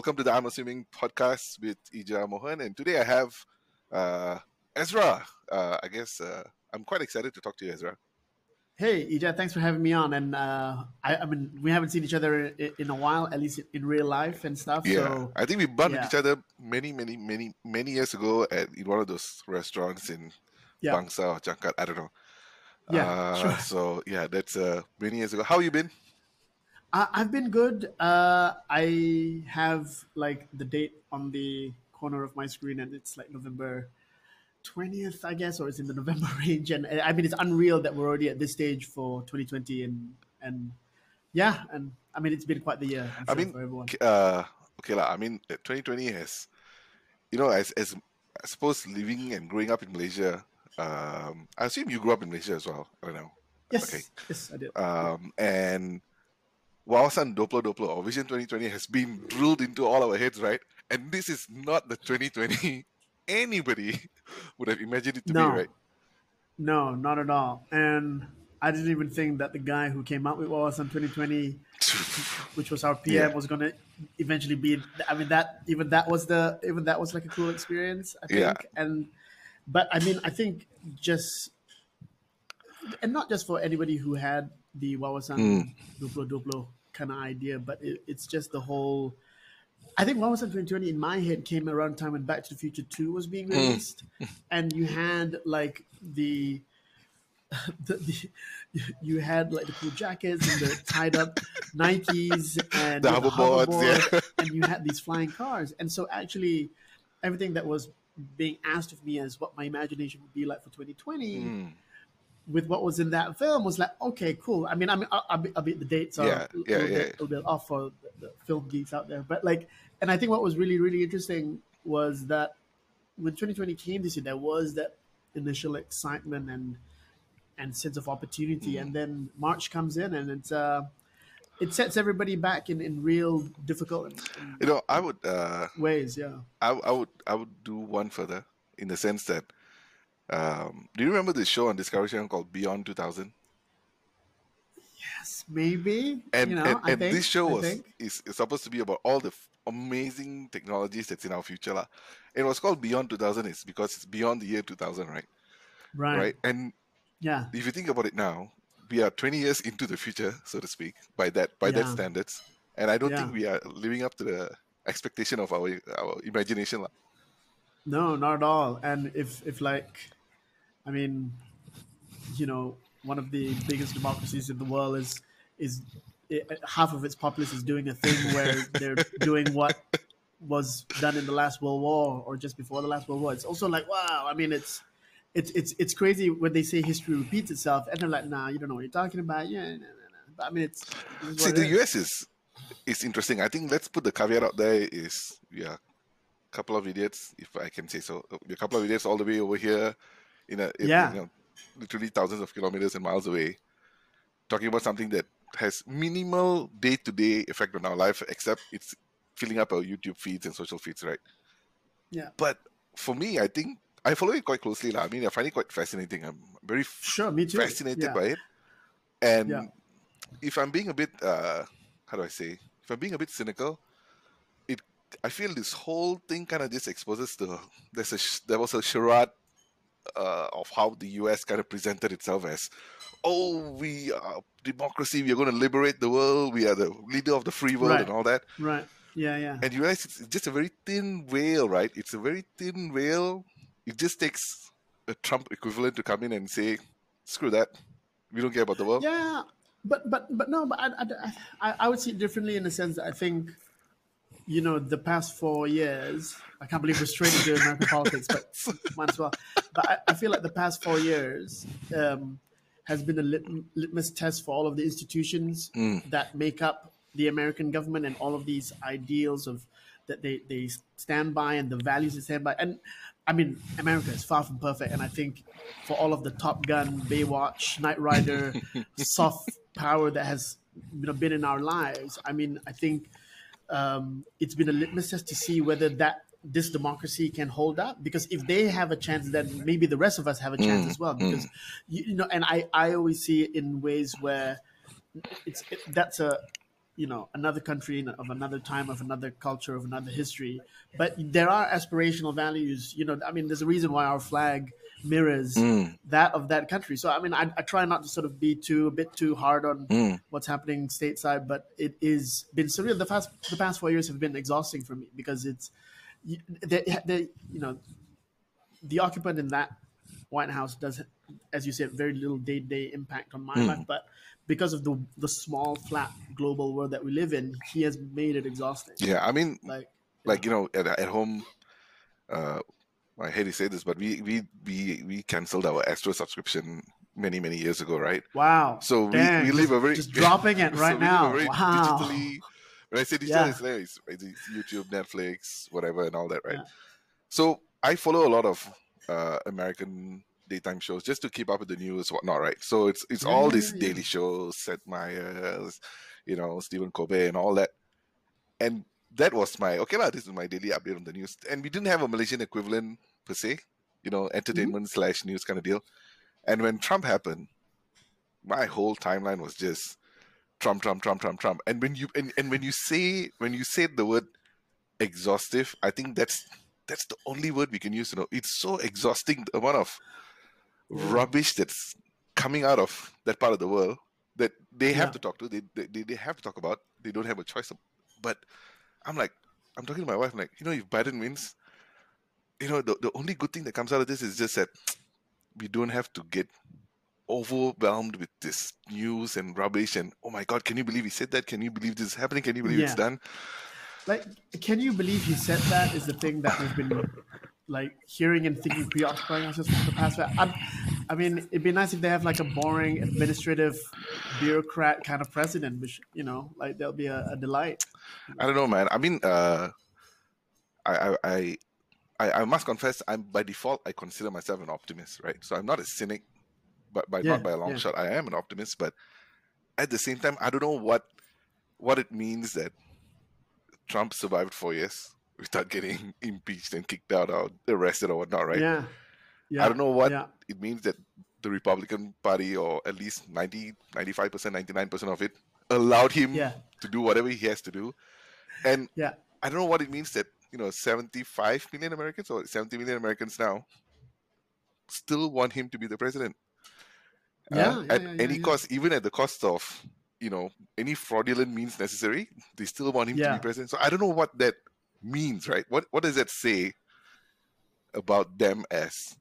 welcome to the I'm Assuming podcast with Ija Mohan. And today I have uh, Ezra. Uh, I guess uh, I'm quite excited to talk to you, Ezra. Hey, Ija, thanks for having me on. And uh, I, I, mean, we haven't seen each other in, in, a while, at least in real life and stuff. Yeah, so, I think we bumped yeah. each other many, many, many, many years ago at in one of those restaurants in yeah. Bangsar or Changkat. I don't know. Yeah, uh, sure. So yeah, that's uh, many years ago. How you been? I've been good. Uh, I have like the date on the corner of my screen, and it's like November 20th, I guess, or it's in the November range. And I mean, it's unreal that we're already at this stage for 2020. And, and yeah, and I mean, it's been quite the year. Sure, i mean, for everyone. Uh, okay, la, I mean, 2020 has, you know, as, as I suppose living and growing up in Malaysia, um, I assume you grew up in Malaysia as well. I don't know. Yes, okay. yes, I did. Um, and Wawasan Doplo Doplo or Vision 2020 has been drilled into all our heads, right? And this is not the 2020 anybody would have imagined it to no. be, right? No, not at all. And I didn't even think that the guy who came out with Wawasan 2020, which was our PM, yeah. was going to eventually be. I mean, that even that was the even that was like a cool experience. I think. Yeah. And but I mean, I think just and not just for anybody who had the Wawasan mm. Duplo Duplo kind of idea, but it, it's just the whole I think Wawasan 2020 in my head came around time when Back to the Future 2 was being hmm. released. Mm. and you had like the, the, the, you had like the cool jackets and the tied up Nikes and the hoverboards, hoverboard, yeah. and you had these flying cars. And so actually everything that was being asked of me as what my imagination would be like for 2020 mm. With what was in that film was like, okay, cool. I mean, I mean, I'll, be, I'll be, the dates are yeah, yeah, a, little yeah. Bit, a little bit off for the, the film geeks out there, but like and I think what was really really interesting was that when 2020 came this year, there was that initial excitement and and sense of opportunity, mm. and then March comes in, and it's uh, it sets everybody back in, in real difficult. You know, I would uh, ways, yeah. I, I would I would do one further in the sense that. Um, do you remember the show on Discovery Channel called Beyond 2000? Yes, maybe. And you know, and, and think, this show was is, is supposed to be about all the amazing technologies that's in our future. La. It was called Beyond 2000 is because it's beyond the year 2000, right? Right. Right. And yeah, if you think about it now, we are 20 years into the future, so to speak, by that by yeah. that standards. And I don't yeah. think we are living up to the expectation of our our imagination. La. No, not at all. And if if like, I mean, you know, one of the biggest democracies in the world is is it, half of its populace is doing a thing where they're doing what was done in the last World War or just before the last World War. It's also like wow. I mean, it's it's it's it's crazy when they say history repeats itself, and they're like, nah, you don't know what you're talking about. Yeah, nah, nah, nah. but I mean, it's see the US is is interesting. I think let's put the caveat out there is yeah, a couple of idiots, if I can say so, a couple of idiots all the way over here in a in, yeah. You know, literally thousands of kilometers and miles away, talking about something that has minimal day to day effect on our life, except it's filling up our YouTube feeds and social feeds, right? Yeah. But for me, I think I follow it quite closely. I mean, I find it quite fascinating. I'm very sure, me too. fascinated yeah. by it. And yeah. if I'm being a bit, uh, how do I say? If I'm being a bit cynical, it I feel this whole thing kind of just exposes the there's a there was a charade uh, of how the US kind of presented itself as, oh, we are democracy, we are going to liberate the world, we are the leader of the free world, right. and all that. Right. Yeah, yeah. And you realize it's just a very thin veil, right? It's a very thin veil. It just takes a Trump equivalent to come in and say, screw that. We don't care about the world. Yeah, but but but no, but I I, I would see it differently in the sense that I think you know, the past four years, I can't believe we're straight into American politics, but might as well. But I, I, feel like the past four years um, has been a lit- litmus test for all of the institutions mm. that make up the American government and all of these ideals of that they, they stand by and the values they stand by. And I mean, America is far from perfect. And I think for all of the Top Gun, Baywatch, Knight Rider, soft power that has you know, been in our lives, I mean, I think – um, it's been a litmus test to see whether that this democracy can hold up. Because if they have a chance then maybe the rest of us have a chance mm, as well. because mm. you, you, know and I, I always see it in ways where it's it, that's a you know another country of another time of another culture of another history. But there are aspirational values. You know i mean there's a reason why our flag mirrors Mm. that of that country so i mean I, I try not to sort of be too a bit too hard on Mm. what's happening stateside but it is been surreal the past the past four years have been exhausting for me because it's they, they, you know the occupant in that White House does, as you said, very little day to day impact on my Hmm. life. But because of the the small, flat, global world that we live in, he has made it exhausting. Yeah, I mean, Like, like you know, at, at home, uh, I hate to say this, but we we we we canceled our Astro subscription many many years ago, right? wow. So we, Dang, we live a very just dropping it so right live now. a very Wow. digitally. When I say digital, Yeah. it's, like, it's, it's YouTube, Netflix, whatever, and all that, right? Yeah. So I follow a lot of uh, American daytime shows just to keep up with the news, whatnot, right? So it's it's all yeah, these yeah. daily shows, Seth Meyers, you know, Stephen Colbert, and all that. And that was my okay, lah. This is my daily update on the news, and we didn't have a Malaysian equivalent per se, you know, entertainment Mm-hmm. slash news kind of deal. And when Trump happened, my whole timeline was just Trump, Trump, Trump, Trump, Trump. And when you and, and when you say when you say the word exhaustive, I think that's that's the only word we can use. You know, it's so exhausting the amount of rubbish that's coming out of that part of the world that they have Yeah. to talk to. They, they they have to talk about. They don't have a choice. But I'm like, I'm talking to my wife. I'm like, you know, if Biden wins, you know, the, the only good thing that comes out of this is just that we don't have to get overwhelmed with this news and rubbish and oh my god can you believe he said that can you believe this is happening can you believe it's done Like, can you believe he said that? Is the thing that we've been like hearing and thinking, preoccupying ourselves for the past. I, I mean, it'd be nice if they have like a boring administrative bureaucrat kind of president, which you know, like that'll be a, a delight. i don't know man i mean uh I, I i i must confess i'm by default i consider myself an optimist right so i'm not a cynic but by Yeah, not by a long yeah. shot i am an optimist but at the same time i don't know what what it means that trump survived four years without getting impeached and kicked out or arrested or whatnot right Yeah. Yeah. I don't know what Yeah. it means that the Republican Party, or at least 90, 95%, 99% of it, allowed him Yeah. to do whatever he has to do. And Yeah. I don't know what it means that, you know, 75 million Americans or 70 million Americans now still want him to be the president. Uh, Yeah, yeah, at yeah, any yeah. cost, even at the cost of, you know, any fraudulent means necessary, they still want him to be president. So I don't know what that means, right? What what does that say about them as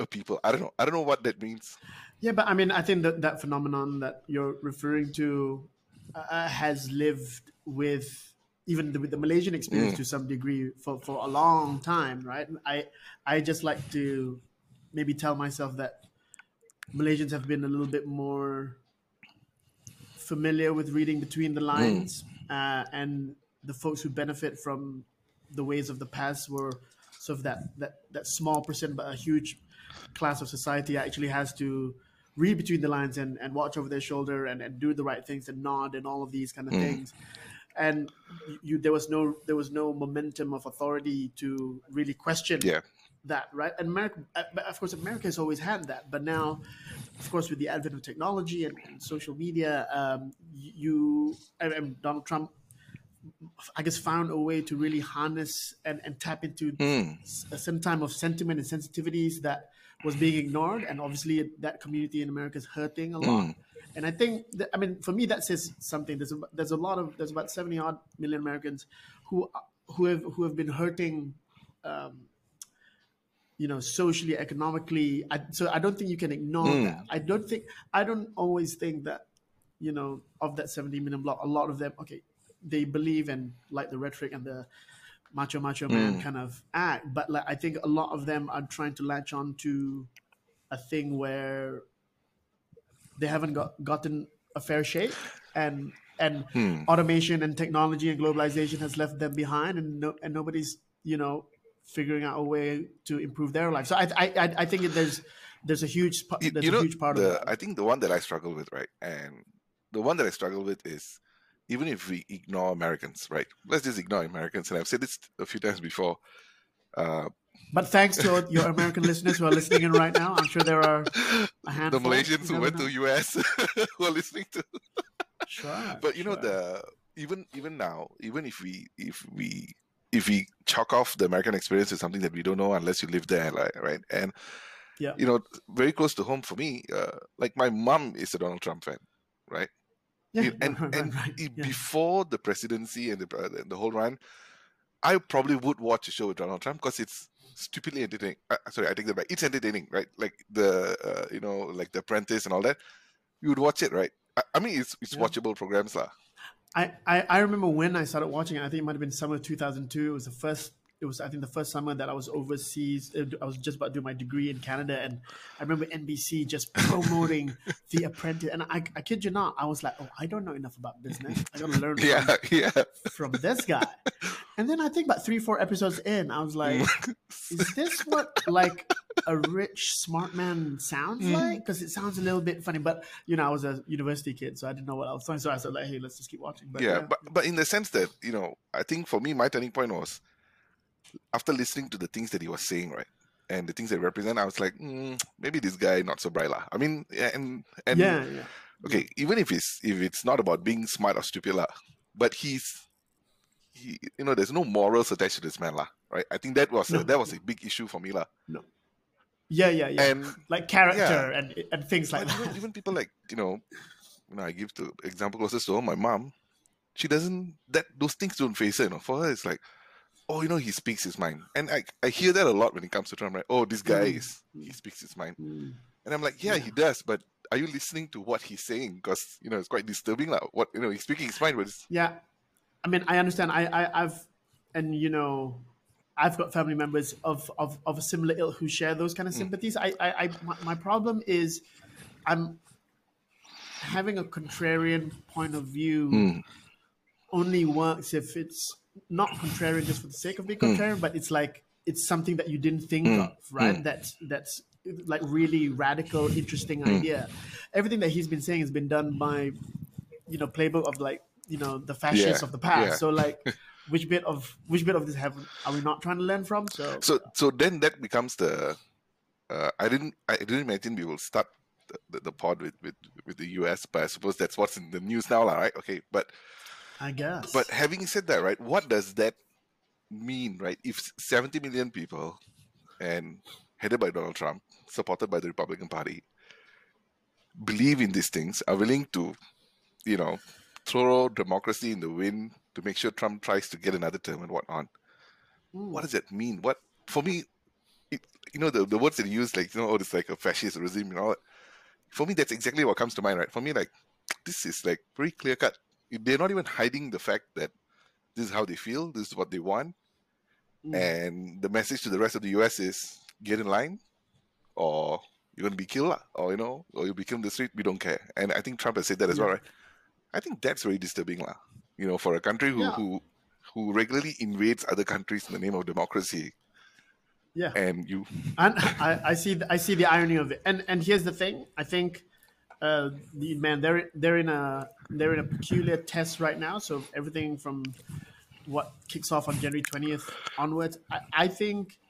a people? I don't know. I don't know what that means. Yeah, but I mean, I think that that phenomenon that you're referring to uh, has lived with even the, with the Malaysian experience Mm. to some degree for, for a long time, right? I I just like to maybe tell myself that Malaysians have been a little bit more familiar with reading between the lines, uh, and the folks who benefit from the ways of the past were sort of that that that small percent, but a huge class of society actually has to read between the lines and, and watch over their shoulder and, and do the right things and nod and all of these kind of things. And you, there was no there was no momentum of authority to really question Yeah. that, right? And America, uh, of course, America has always had that, but now, of course, with the advent of technology and, and social media, um, you and, and Donald Trump, I guess, found a way to really harness and, and tap into Hmm. s- some time of sentiment and sensitivities that was being ignored, and obviously that community in America is hurting a lot. Mm. And I think, that, I mean, for me, that says something. There's a, there's a lot of there's about seventy odd million Americans who who have who have been hurting um, you know socially economically I, so i don't think you can ignore Mm. that i don't think i don't always think that you know of that 70 million block a lot of them okay they believe in like the rhetoric and the macho macho man Mm. kind of act but like i think a lot of them are trying to latch on to a thing where they haven't got gotten a fair shake and and Hmm. automation and technology and globalization has left them behind and no, and nobody's you know figuring out a way to improve their life so i i I- i think there's there's a huge You, there's you a huge part the, of that I think the one that I struggle with, right, and the one that I struggle with is even if we ignore Americans, right? Let's just ignore Americans, and I've said this a few times before. Uh, but thanks to your american listeners who are listening in right now i'm sure there are a handful the Malaysians who went know. to US who are listening to Sure. but you know the even even now even if we if we if we chalk off the american experience to something that we don't know unless you live there like, right and Yeah. you know very close to home for me uh, like my mom is a donald trump fan right yeah, It- and, right, and right, it- yeah. before the presidency and the, uh, the the whole run i probably would watch a show with donald trump because it's stupidly entertaining uh, sorry i take that back it's entertaining right like the uh, you know like the apprentice and all that you would watch it right i, I mean it's it's Yeah. watchable programs lah. I, I, I remember when I started watching it. I think it might have been summer 2002. It was the first. It was I think the first summer that I was overseas. uh, I was just about to do my degree in Canada, and I remember NBC just promoting The Apprentice. And I, I kid you not, I was like, oh, I don't know enough about business. I got to learn yeah from, yeah from this guy. And then I think about three, four episodes in, I was like, is this what like a rich smart man sounds Mm. like? Because it sounds a little bit funny. But you know, I was a university kid, so I didn't know what I was doing. So I said, like, hey, let's just keep watching. But yeah, but but in the sense that you know, I think for me, my turning point was after listening to the things that he was saying, right, and the things that represent. I was like, mm, maybe this guy not so bright lah. I mean, yeah, and and yeah, yeah. okay, even if it's if it's not about being smart or stupid lah, but he's he, you know, there's no morals attached to this man lah, right? I think that was No. a, that was a big issue for me lah, No. Yeah, yeah, yeah. and like character and and things like But even, that. even people like you know, you know, I give the example closest to home. My mom, she doesn't that those things don't face her. You know, for her it's like, oh, you know, he speaks his mind, and I I hear that a lot when it comes to Trump. Right? Oh, this guy Mm. is he speaks his mind, Mm. and I'm like, yeah, Yeah. he does, but are you listening to what he's saying? Because you know, it's quite disturbing. Like, what you know, he's speaking his mind, but it's Yeah, I mean, I understand. I, I, I've, and you know, I've got family members of of, of a similar ilk who share those kind of sympathies. I, I, I my, my problem is, I'm having a contrarian point of view. Mm. Only works if it's not contrarian just for the sake of being contrarian, but it's like it's something that you didn't think Mm. of, right? That's that's like really radical, interesting idea. Everything that he's been saying has been done by you know playbook of like you know the fascists Yeah, of the past. yeah. So like, which bit of which bit of this have are we not trying to learn from? So, so so then that becomes the. Uh, I didn't I didn't imagine we will start the, the, the pod with, with with the US, but I suppose that's what's in the news now, right? Okay, but I guess. But having said that, right, what does that mean, right? If 70 million people and headed by Donald Trump, supported by the Republican Party, believe in these things, are willing to, you know, throw democracy in the wind to make sure Trump tries to get another term and whatnot. Mm. What does that mean? What for me, it, you know, the, the words that he used, like, you know, oh, it's like a fascist regime and all. For me, that's exactly what comes to mind, right? For me, like, this is like very clear cut. They're not even hiding the fact that this is how they feel, this is what they want, Mm. and the message to the rest of the US is get in line, or you're gonna be killed, or you know, or you'll be killed in the street. We don't care. And I think Trump has said that as well, right? I think that's very disturbing, lah. You know, for a country who Yeah. who who regularly invades other countries in the name of democracy, yeah, and you, and I, I see the, I see the irony of it. And and here's the thing. I think. Uh, man, they're they're in a they're in a peculiar test right now. So everything from what kicks off on January twentieth onwards, I, I think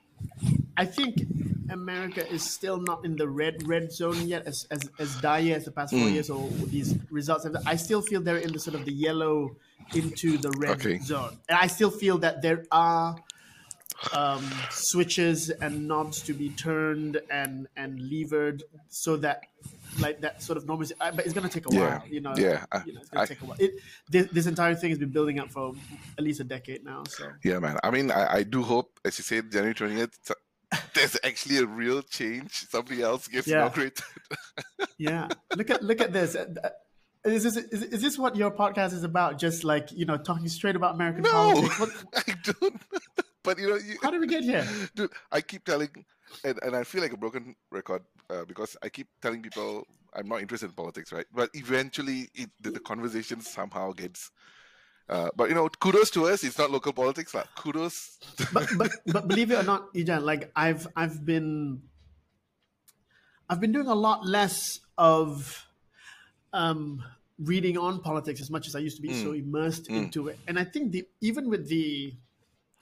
I think America is still not in the red red zone yet, as as, as dire as the past four Mm. years or these results. I still feel they're in the sort of the yellow into the red Okay. zone, and I still feel that there are um, switches and knobs to be turned and and levered so that like that sort of normalcy. But it's gonna take a Yeah. while, you know. Yeah, I- you know, it's gonna take a while. It, this, this entire thing has been building up for at least a decade now. So yeah, man. I mean, I, I do hope, as you said, January twentieth, there's actually a real change. Somebody else gets Yeah. inaugurated. yeah, look at look at this. Uh, Is this is, is this what your podcast is about? Just like you know, talking straight about American No, politics. What, I don't. But you know, you, how did we get here? dude, I keep telling, and, and I feel like a broken record uh, because I keep telling people I'm not interested in politics, right? But eventually, it, the, the conversation somehow gets. Uh, but you know, kudos to us. It's not local politics, like kudos. but but but believe it or not, Ijan, like I've I've been I've been doing a lot less of um, reading on politics as much as I used to be so immersed into it. And I think the even with the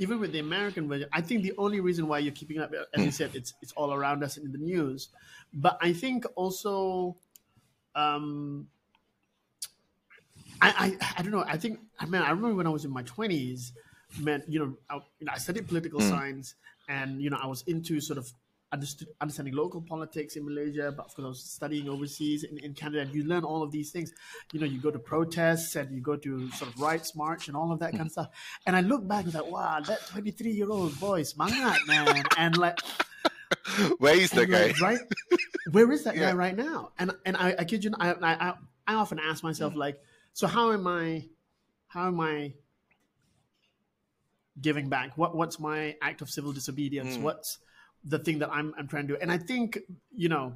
even with the American version, I think the only reason why you're keeping up, as you said, it's it's all around us in the news. But I think also um, I, I, I don't know. I think I mean I remember when I was in my twenties, man. You know, I, you know, I studied political science, and you know, I was into sort of understood, understanding local politics in Malaysia. But of course, I was studying overseas in, in Canada, and you learn all of these things. You know, you go to protests and you go to sort of rights march and all of that kind of stuff. And I look back and like, wow, that twenty three year old boy, mangat man, and like. Where is that guy? like, right? Where is that Yeah. guy right now? And and I, I kid you, not, I, I I often ask myself like, so how am I, how am I giving back? What what's my act of civil disobedience? Mm. What's the thing that I'm I'm trying to do? And I think you know,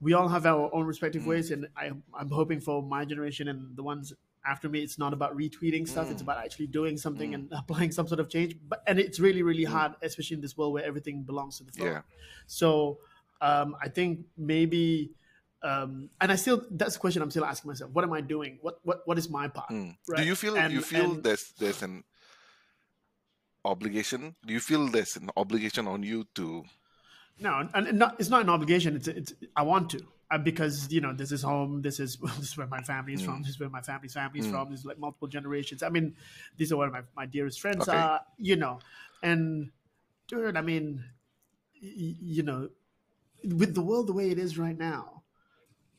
we all have our own respective Mm. ways, and I I'm hoping for my generation and the ones after me, it's not about retweeting stuff. It's Mm. about actually doing something Mm. and applying some sort of change. But and it's really really hard, especially in this world where everything belongs to the phone. Yeah. So um, I think maybe, um, and I still that's the question I'm still asking myself. What am I doing? What what what is my part? Mm. Right. Do you feel And- you feel and- there's there's an obligation? Do you feel there's an obligation on you to No, and not, it's not an obligation. It's it's I want to. Uh, because you know this is home, this is this is where my family is from, this is where my family's family is Mm. from. This is like multiple generations. I mean, these are where my, my dearest friends Okay. are. You know, and dude, I mean, y- you know, with the world the way it is right now,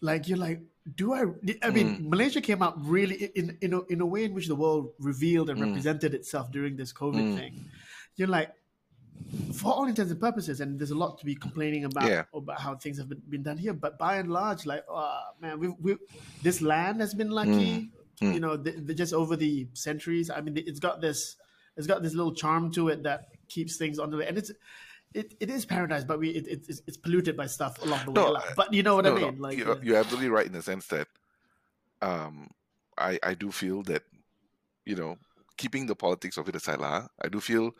like you're like, do I? I mean, Mm. Malaysia came out really in in a, in a way in which the world revealed and Mm. represented itself during this COVID Mm. thing. You're like, for all intents and purposes, and there's a lot to be complaining about Yeah. about how things have been, been done here. But by and large, like, oh, man, we we this land has been lucky. Mm. You know, the, the, just over the centuries. I mean, it's got this it's got this little charm to it that keeps things on the and it's. It, it is paradise, but we it, it, it's, it's polluted by stuff along the way. No, but you know what No, I no, mean? Like, you're, uh, you're absolutely right in the sense that um, I I do feel that you know keeping the politics of it aside, lah, I do feel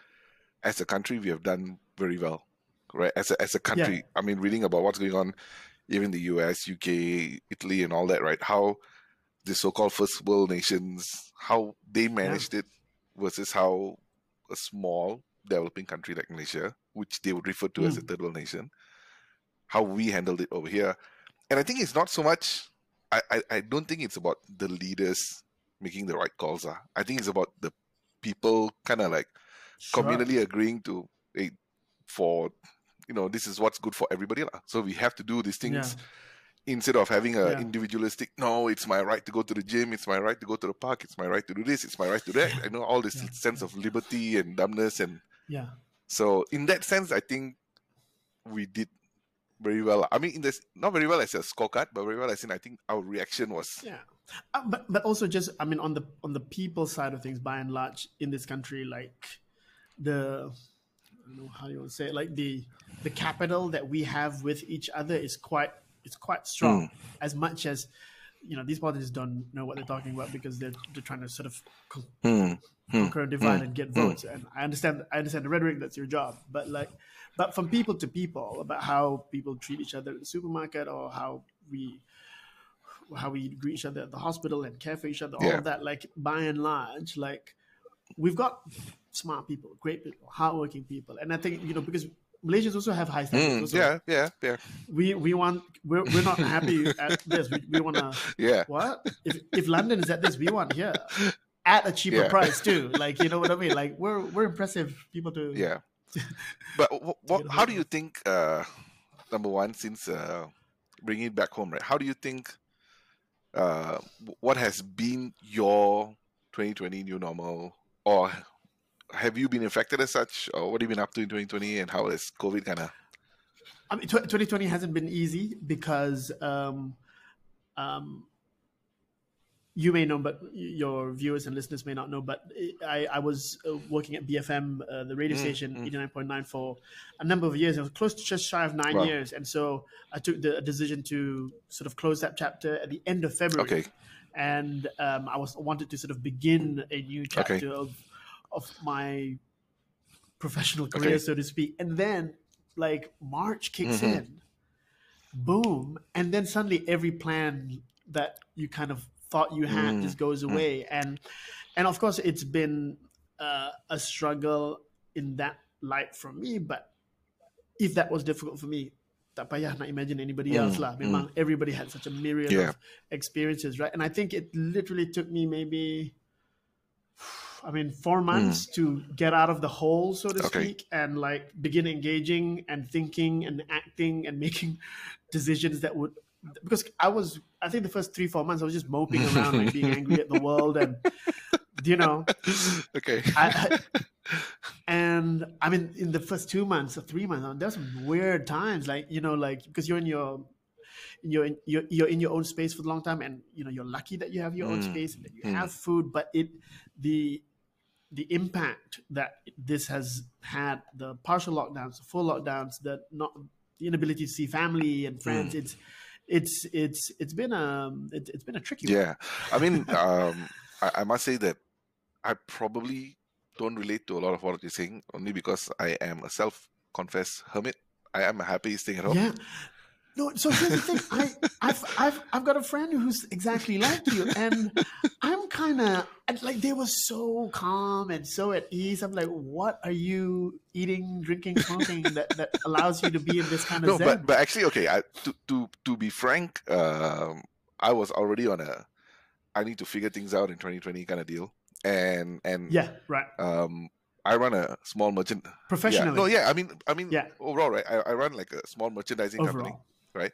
as a country we have done very well, right? As a as a country, I mean, reading about what's going on, even the U.S., UK, Italy, and all that, right? How the so-called first world nations, how they managed it versus how a small developing country like Malaysia, which they would refer to as a Mm. third world nation, how we handled it over here. And I think it's not so much. I, I, I don't think it's about the leaders making the right calls. Uh. I think it's about the people kind of like sure. communally agreeing to hey, for you know this is what's good for everybody lah. so we have to do these things instead of having a Yeah. individualistic no it's my right to go to the gym it's my right to go to the park it's my right to do this it's my right to that i know all this Yeah. sense of liberty and dumbness and Yeah. So in that sense i think we did very well. I mean in this not very well as a scorecard but very well as in i think our reaction was Yeah, uh, but but also just I mean on the on the people side of things, by and large, in this country, like the I don't know how you want to say it, like the the capital that we have with each other is quite it's quite strong. As much as you know, these politicians don't know what they're talking about because they're they're trying to sort of Hmm. Hmm. conquer and divide and get Hmm. votes. And I understand I understand the rhetoric that's your job, but like but from people to people about how people treat each other at the supermarket or how we how we greet each other at the hospital and care for each other, all Yeah. of that, like by and large, like we've got smart people, great people, hardworking people. And I think, you know, because Malaysians also have high standards. Also. yeah yeah yeah We we want we're, we're not happy at this. We, we wanna yeah what? If if London is at this, we want here. At a cheaper Yeah. price too. Like you know what I mean? Like we're we're impressive people to yeah but wh- what, how do you think uh number one since uh bringing it back home right how do you think uh what has been your 2020 new normal or have you been affected as such or what have you been up to in 2020 and how has covid kind of I mean, 2020 hasn't been easy because um, um, you may know, but your viewers and listeners may not know. But I, I was uh, working at BFM, uh, the radio Mm, station, mm. 89.9 for a number of years. It was close to just shy of nine Wow. years, and so I took the decision to sort of close that chapter at the end of February. okay and um, I was wanted to sort of begin a new chapter Okay. of of my professional career, Okay. so to speak. And then, like March kicks Mhm. in, boom, and then suddenly every plan that you kind of thought you had Mm. just goes away, and and of course it's been uh, a struggle in that light for me. But if that was difficult for me, tak payah nak imagine anybody else lah. Memang everybody had such a myriad Mm, Yeah. of experiences, right? And I think it literally took me maybe, I mean, four months to get out of the hole, so to Mm. Okay. speak, and like begin engaging and thinking and acting and making decisions that would. Because I was, I think the first three, four months, I was just moping around, like being angry at the world, and you know, Okay. I, I- and I mean, in the first two months or three months, there's some weird times, like you know, like because you're in your, in your, you're, you're in your own space for a long time, and you know, you're lucky that you have your own Mm. space and that you have food, but it, the, the impact that this has had, the partial lockdowns, the full lockdowns, the not the inability to see family and friends, Mm. it's, it's, it's, it's been a, it, it's been a tricky one. Yeah, I mean, um, I, I must say that I probably don't relate to a lot of what you're saying only because I am a self-confessed hermit. I am happy staying at home. Yeah. No, so here's the thing. I, I've, I've, I've got a friend who's exactly like you, and I'm kind of like they were so calm and so at ease. I'm like, what are you eating, drinking, smoking that, that allows you to be in this kind of No, zen? but but actually, okay. I, to to to be frank, um, I was already on a I need to figure things out in 2020 kind of deal, and and yeah, right. um, I run a small merchant. Yeah, Professionally, no, yeah. I mean, I mean, Yeah. overall, right? I, I run like a small merchandising company. Overall.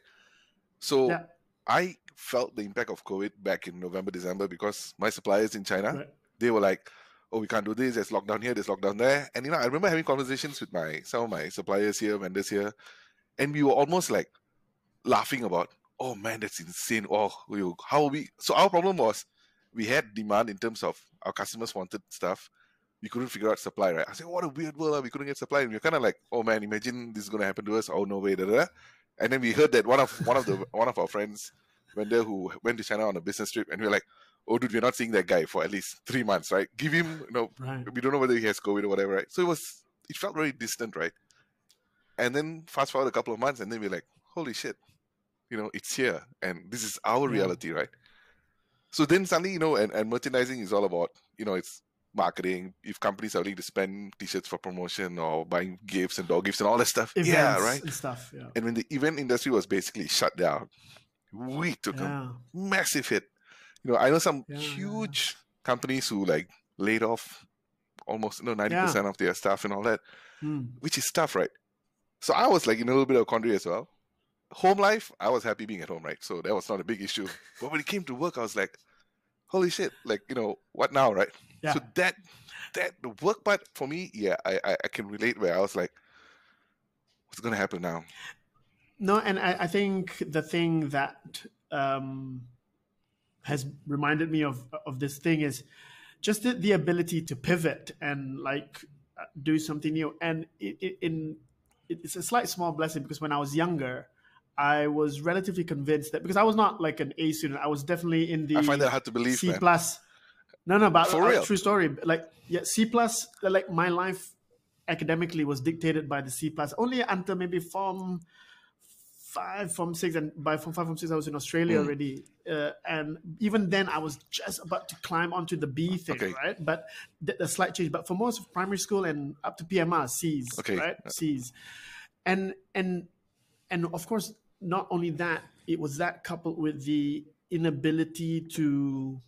So Yeah. I felt the impact of COVID back in November, December because my suppliers in China, Right. they were like, "Oh, we can't do this. There's lockdown here. There's lockdown there." And you know, I remember having conversations with my some of my suppliers here, vendors here, and we were almost like laughing about, "Oh man, that's insane. Oh, how we?" So our problem was we had demand in terms of our customers wanted stuff. We couldn't figure out supply, right? I said, "What a weird world! We couldn't get supply." And we are kind of like, "Oh man, imagine this is going to happen to us." Oh no way, da, da, da. And then we heard that one of one of the one of our friends vendor who went to China on a business trip, and we were like, "Oh, dude, we're not seeing that guy for at least three months, right? Give him, you know, Right. we don't know whether he has COVID or whatever, right?" So it was, it felt very distant, right? And then fast forward a couple of months, and then we're like, "Holy shit, you know, it's here, and this is our Yeah. reality, right?" So then suddenly, you know, and, and merchandising is all about, you know, it's marketing. If companies are willing to spend t-shirts for promotion or buying gifts and dog gifts and all that stuff, Events yeah, right. and stuff. Yeah. And when the event industry was basically shut down, we took a massive hit. You know, I know some Yeah, yeah, yeah. huge companies who like laid off almost you know ninety percent of their staff and all that, Hmm. which is tough, right? So I was like in a little bit of a quandary as well. Home life, I was happy being at home, right? So that was not a big issue. But when it came to work, I was like, holy shit, like you know, what now, right? Yeah. So that that the work part for me, yeah, I, I I can relate where I was like, what's gonna happen now? No, and I, I think the thing that um, has reminded me of of this thing is just the, the ability to pivot and like uh, do something new. And it, it, in it's a slight small blessing because when I was younger, I was relatively convinced that because I was not like an A student, I was definitely in the I find that hard to believe, C man. plus. No, no, but For uh, real? true story. Like yeah, C plus. Like my life academically was dictated by the C plus only until maybe form five, form six, and by form five, form six, I was in Australia Mm. already. Uh, and even then, I was just about to climb onto the B thing, Okay. right? But th- a slight change. But for most of primary school and up to PMR, C's, Okay. right? C's, and and and of course, not only that, it was that coupled with the inability to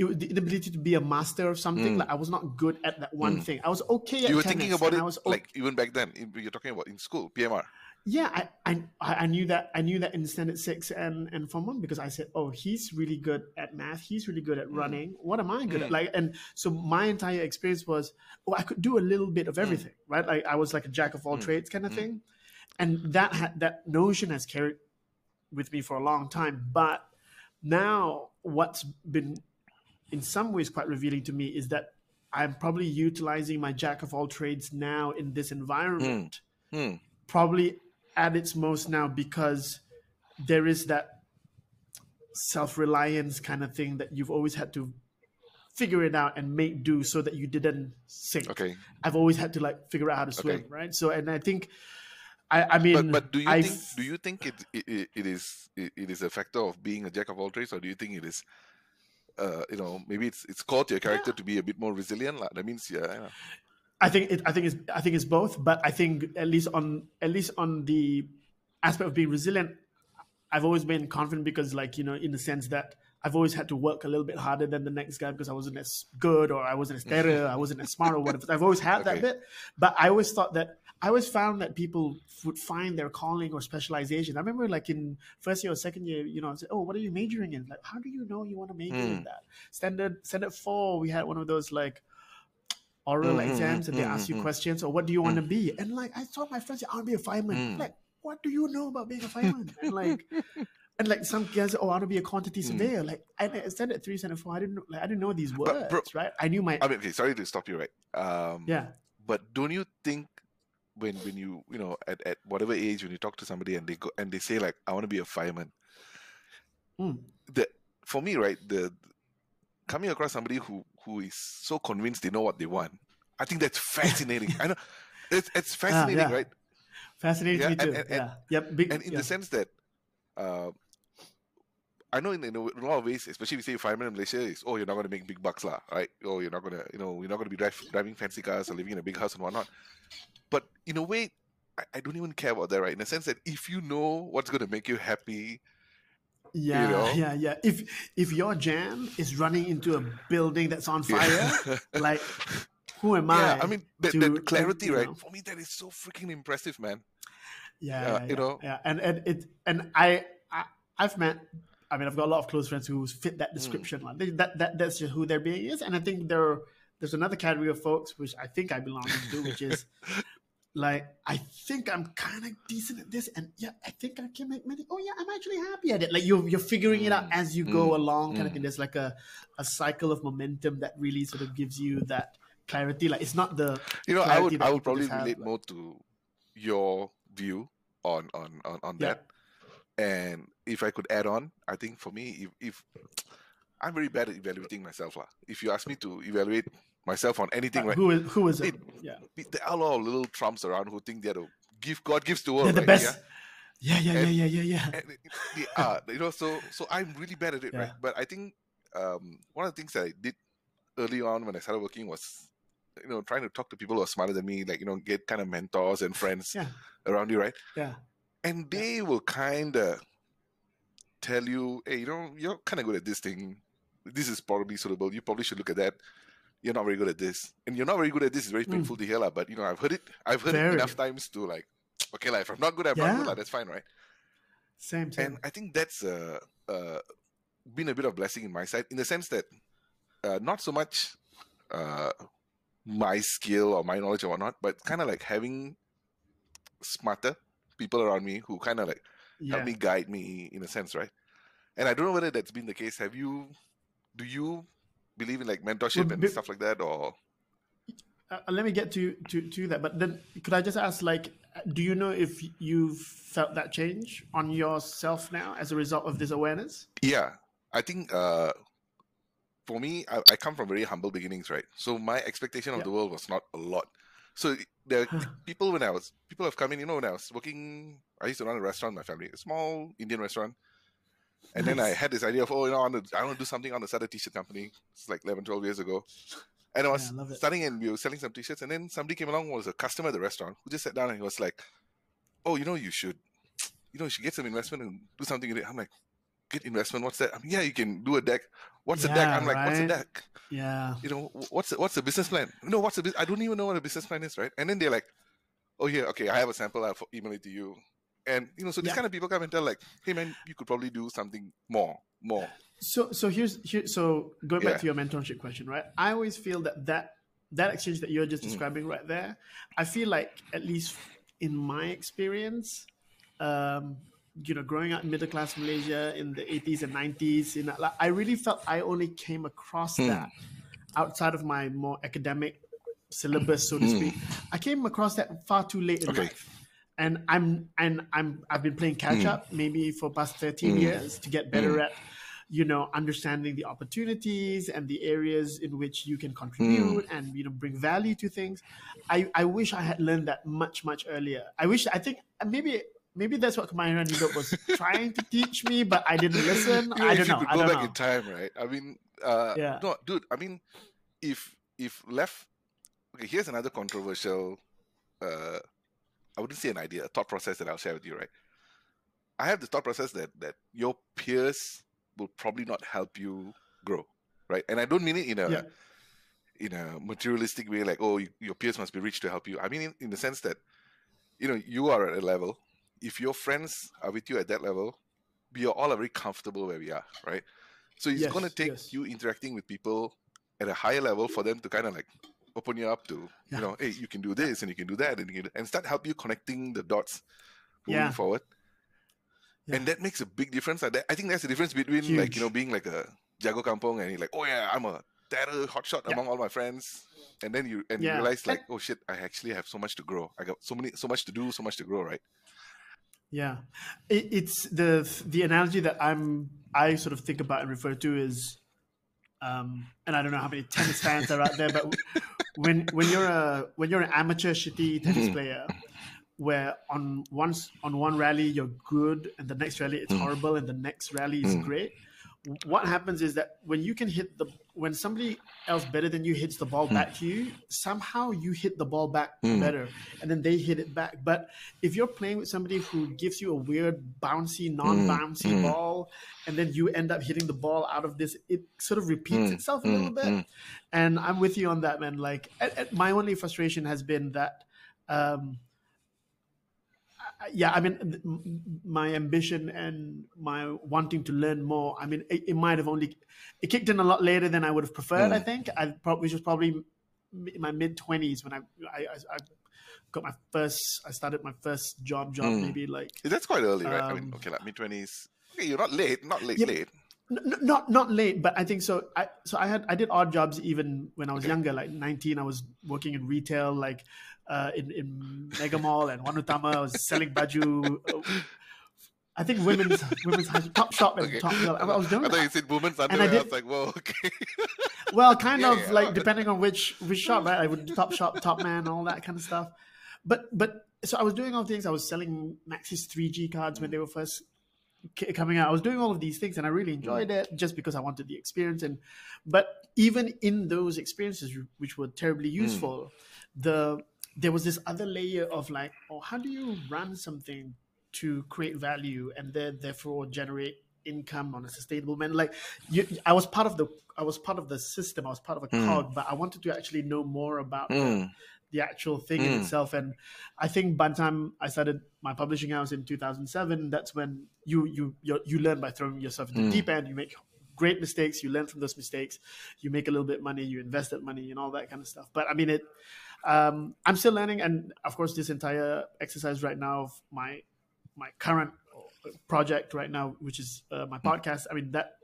it, the inability to be a master of something. Like I was not good at that one thing. I was okay at Mm. you were tennis, thinking about it I was o- like even back then. You're talking about in school, PMR. yeah, I, I I knew that I knew that in standard six and and form one because I said, oh, he's really good at math. He's really good Mm. at running. What am I good at? Like, and so my entire experience was, oh, I could do a little bit of Mm. everything, right? Like I was like a jack of all trades kind of thing, and that had that notion has carried with me for a long time. But now, what's been in some ways quite revealing to me is that I'm probably utilizing my jack of all trades now in this environment Hmm. probably at its most now because there is that self-reliance kind of thing that you've always had to figure it out and make do so that you didn't sink. Okay, I've always had to like figure out how to swim, Okay. right? So, and I think, I, I mean, but but do you I think do you think it it, it- is it is a factor of being a jack of all trades, or do you think it is? Uh, you know, maybe it's it's called your character to be a bit more resilient. Like, that means, yeah, yeah. I think it, I think it's I think it's both, but I think at least on at least on the aspect of being resilient, I've always been confident because, like, you know, in the sense that I've always had to work a little bit harder than the next guy because I wasn't as good or I wasn't as better, I wasn't as smart or whatever. I've always had Okay. that bit, but I always thought that I always found that people would find their calling or specialization. I remember, like in first year or second year, you know, I said, "Oh, what are you majoring in?" Like, how do you know you want to major in Mm. that? Standard standard four, we had one of those like oral Mm, mm, exams, and they mm, ask you mm, questions or what do you want to be? And like, I saw my friends "I want to be a fireman." Mm. Like, what do you know about being a fireman? and like. And like some guys, oh, I want to be a quantity surveyor. Like I at three, standard four, I didn't, know- like, I didn't know these words, Mm. Bro, right? I knew my, I mean, sorry to stop you, right? Um, yeah, But don't you think when when you you know at, at whatever age when you talk to somebody and they go and they say like I want to be a fireman, Mm. the for me right the coming across somebody who who is so convinced they know what they want, I think that's fascinating. I know it's it's fascinating, yeah. right? fascinating Yeah, me too. and- and- yeah, yep, big, And in yeah. the sense that. Uh, I know in, in a lot of ways, especially if you say fireman in Malaysia, is oh you're not going to make big bucks lah, right? Oh you're not going to you know you're not going to be drive, driving fancy cars or living in a big house and whatnot. But in a way, I, I don't even care about that, right? In the sense that if you know what's going to make you happy, Yeah, know? yeah, yeah. If if your jam is running into a building that's on fire, yeah, like who am I? yeah I mean that, to- that clarity, you right? know? For me, that is so freaking impressive, man. yeah, uh, yeah, you know? yeah. And and it and I, I I've met. I mean, I've got a lot of close friends who fit Hmm. that description. Like that that that's just who their being is. And I think there there's another category of folks which I think I belong to, which is like I think I'm kind of decent at this, and yeah, I think I can make money. Oh yeah, I'm actually happy at it. Like you're you're figuring it out Mm, as you go mm, along, kind of mm. thing. There's like a a cycle of momentum that really sort of gives you that clarity. Like it's not the You know, I would I would probably have, relate like- more to your view on on on, on Yeah. that. And if I could add on, I think for me, if, if I'm very bad at evaluating myself, lah. If you ask me to evaluate myself on anything, Uh, right? who is who is it? It- Yeah, There are a lot of little trumps around who think they're the give God gives the world, they're the right? best. Yeah, yeah, yeah, And- yeah, yeah, yeah. it- they are, you know. So, so I'm really bad at it, Yeah. right? But I think um, one of the things that I did early on when I started working was, you know, trying to talk to people who are smarter than me, like you know, get kind of mentors and friends Yeah. around you, right? Yeah. And they will kind of tell you, hey, you know, you're kind of good at this thing. This is probably suitable. You probably should look at that. You're not very good at this, and you're not very good at this. Is very Mm. painful to hear. But you know, I've heard it. I've heard Very. it enough times to like, okay, like if I'm not good, I'm not Yeah. good, lah. That's fine, right? Same, same. and I think that's uh, uh, been a bit of blessing in my side in the sense that uh, not so much uh, my skill or my knowledge or whatnot, but kind of like having smarter people around me who kind of like yeah. help me guide me in a sense, right? And I don't know whether that's been the case. Have you? Do you believe in like mentorship Well, and be- stuff like that, or uh, let me get to, to to that but then could i just ask like do you know if you've felt that change on yourself now as a result of this awareness Yeah, I think uh, for me, I, I come from very humble beginnings, right? So my expectation of Yeah. the world was not a lot. So there people when I was people have come in, you know, when I was working, I used to run a restaurant, in my family, a small Indian restaurant, and then I had this idea of, oh, you know, I want to, I want to do something on the start a t-shirt company. It's like 11, 12 years ago. And I was Yeah, I starting and we were selling some t-shirts, and then somebody came along was a customer at the restaurant who just sat down and he was like, "Oh, you know, you should, you know, you should get some investment and do something with it." I'm like, "Get investment? What's that?" I mean, yeah, you can do a deck. What's a deck? I'm like, "What's a deck?" yeah You know, what's a, what's the business plan? No, what's a I don't even know what a business plan is, right? And then they're like, "Oh yeah, okay, I have a sample. I'll email it to you." And you know, so these Yeah. kind of people come and tell like, "Hey man, you could probably do something more, more." so so here's here so going back to your mentorship question right i always feel that that that exchange that you're just Mm. describing right there i feel like at least in my experience um you know growing up in middle class malaysia in the 80s and 90s you know like, i really felt i only came across Hmm. that outside of my more academic syllabus so to Hmm. speak i came across that far too late in Okay. life and i'm and i'm i've been playing catch Mm. up maybe for past 13 Mm. years to get better at you know understanding the opportunities and the areas in which you can contribute and you know bring value to things i i wish i had learned that much much earlier i wish i think maybe maybe that's what Kemahiran Hidup was trying to teach me but i didn't listen i if don't you know could go back know in time, right? I mean, uh, Yeah. no, dude. I mean, if if left, okay. Here's another controversial. Uh, I wouldn't say an idea, a thought process that I'll share with you, right? I have the thought process that that your peers will probably not help you grow, right? And I don't mean it in a Yeah. in a materialistic way, like oh, you, your peers must be rich to help you. I mean, in, in the sense that you know you are at a level. If your friends are with you at that level, we are all very comfortable where we are, right? So it's Yes, going to take yes. you interacting with people at a higher level for them to kind of like open you up to, Yeah. you know, hey, you can do this and you can do that and you can, and start help you connecting the dots moving Yeah. forward. Yeah. And that makes a big difference. I think that's the difference between like you know being like a jago kampong and you're like, oh yeah, I'm a terror hotshot Yeah. among all my friends, and then you and you realize like, oh shit, I actually have so much to grow. I got so many, so much to do, so much to grow, right? Yeah, it, it's the the analogy that I'm I sort of think about and refer to is, um, and I don't know how many tennis fans are out there, but when when you're a when you're an amateur shitty tennis hmm. player, where on once on one rally you're good and the next rally it's hmm. horrible and the next rally is hmm. great. What happens is that when you can hit the when somebody else better than you hits the ball hmm. back to you, somehow you hit the ball back hmm. better, and then they hit it back. But if you're playing with somebody who gives you a weird bouncy, hmm. non-bouncy ball, and then you end up hitting the ball out of this, it sort of repeats itself a little bit. And I'm with you on that, man. Like, and- and my only frustration has been that. Um, yeah, I mean, my ambition and my wanting to learn more. I mean, it, it might have only it kicked in a lot later than I would have preferred. I think I probably which was probably in my mid twenties when I, I I got my first. I started my first job. Job maybe like That's quite early, right? I mean, Um, okay, like mid twenties. Okay, you're not late, not late, Yeah. late. N- not not late, but I think so. I so I had I did odd jobs even when I was younger. Like nineteen, I was working in retail, like uh, in in Mega Mall and One Utama. I was selling baju. uh, I think women's women's Topshop and Okay. top. I was doing I thought you said women's I underwear. I, did- was like, whoa, okay. Well, kind Yeah, of yeah. like depending on which which shop, right? I would Topshop, top man, all that kind of stuff. But but so I was doing all things. I was selling Maxis 3G cards when they were first coming out. I was doing all of these things, and I really enjoyed it just because I wanted the experience. And but even in those experiences, which were terribly useful, the there was this other layer of like, oh, how do you run something to create value and then therefore generate income on a sustainable manner? Like, you, I was part of the I was part of the system. I was part of a hmm. cog, but I wanted to actually know more about the, hmm. the actual thing in hmm. itself. And I think by the time I started my publishing house in 2007, that's when you you you you learn by throwing yourself into the deep end. You make great mistakes. You learn from those mistakes. You make a little bit of money. You invest that money and all that kind of stuff. But I mean, it. Um, I'm still learning, and of course, this entire exercise right now of my my current project right now, which is uh, my podcast. I mean that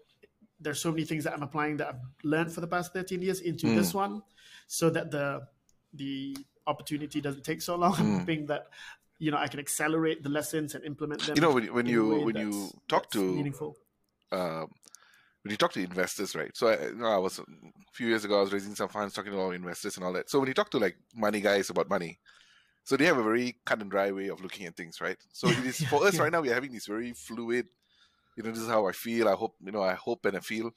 there's so many things that I'm applying that I've learned for the past 13 years into this one, so that the the opportunity doesn't take so long. I'm hoping that you know I can accelerate the lessons and implement them. You know, when, when you when you talk to meaningful. um, when you talk to investors, right? So I, you know, I was a few years ago, I was raising some funds, talking to all investors and all that. So when you talk to like money guys about money, so they have a very cut and dry way of looking at things, right? So it is for us yeah. right now. We're having this very fluid. You know, this is how I feel. I hope you know. I hope and I feel.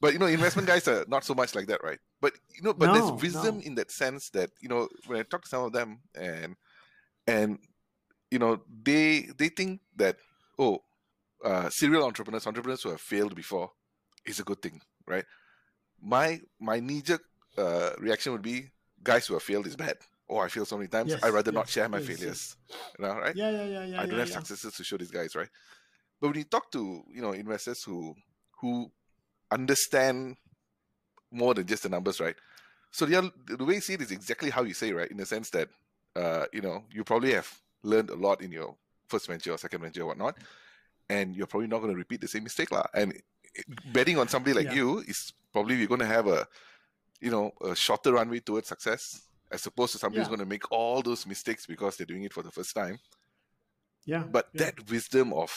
But you know, investment guys are not so much like that, right? But you know, but No, there's wisdom no. in that sense that you know when I talk to some of them and and you know they they think that oh uh, serial entrepreneurs entrepreneurs who have failed before is a good thing right my my knee-jerk uh, reaction would be guys who have failed is bad oh i failed so many times Yes, i'd rather not share my yes, yes. failures you know right Yeah, yeah, yeah, yeah. i don't yeah, have yeah. successes to show these guys right but when you talk to you know investors who who understand more than just the numbers right so the, the way you see it is exactly how you say right in the sense that uh, you know you probably have learned a lot in your first venture or second venture or whatnot and you're probably not going to repeat the same mistake lah. and betting on somebody like Yeah. you is probably you're going to have a you know a shorter runway towards success as opposed to somebody who's going to make all those mistakes because they're doing it for the first time Yeah, but yeah. that wisdom of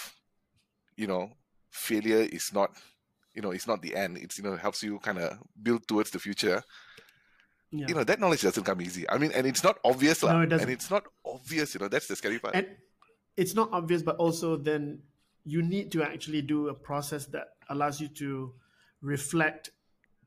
you know failure is not you know it's not the end it's you know helps you kind of build towards the future yeah. you know that knowledge doesn't come easy i mean and it's not obvious. No, it doesn't. and it's not obvious you know that's the scary part and it's not obvious but also then you need to actually do a process that allows you to reflect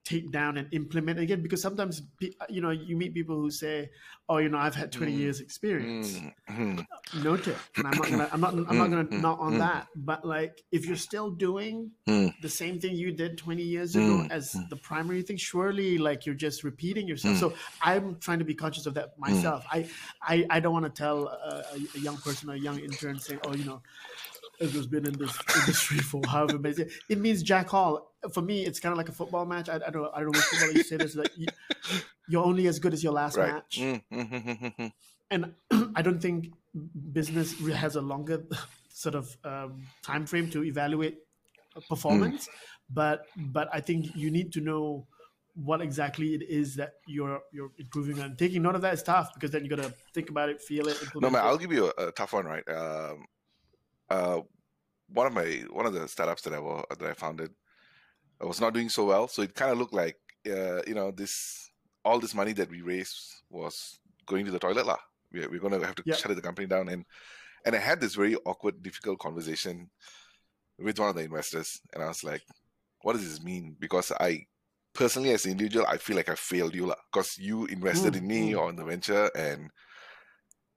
take down and implement again because sometimes you know you meet people who say oh you know i've had 20 mm. years experience mm. noted and i'm not gonna i'm not i'm not gonna mm. not on mm. that but like if you're still doing mm. the same thing you did 20 years ago mm. as the primary thing surely like you're just repeating yourself so i'm trying to be conscious of that myself I, I i don't want to tell a, a young person or a young intern saying oh you know who's been in this industry for however many years. It means jack all. For me, it's kind of like a football match. I, I don't I don't know football you say this like you, are only as good as your last right. match. Mm-hmm. and I don't think business has a longer sort of um, time frame to evaluate performance. Mm. But but I think you need to know what exactly it is that you're you're improving on. Taking note of that is tough because then you got to think about it, feel it. No, man, I'll give you a, a tough one, right? Um, uh, one of my one of the startups that I that I founded I was not doing so well. So it kind of looked like uh, you know this all this money that we raised was going to the toilet lah. We're, we're going to have to shut the company down and and I had this very awkward, difficult conversation with one of the investors, and I was like, "What does this mean?" Because I personally, as an individual, I feel like I failed you lah, because you invested mm, in me mm. on the venture, and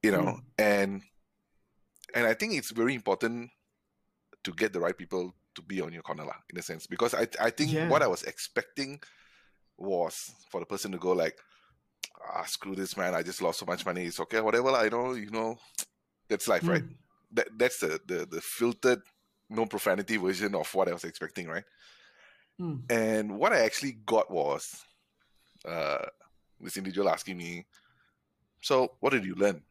you know, mm. and and I think it's very important to get the right people to be on your corner, lah, in a sense. Because I I think yeah. what I was expecting was for the person to go like, ah, screw this man, I just lost so much money. It's okay, whatever. I know, you know, that's life, mm. right? Hmm. That that's the, the the filtered, no profanity version of what I was expecting, right? Mm. And what I actually got was uh, this individual asking me, so what did you learn?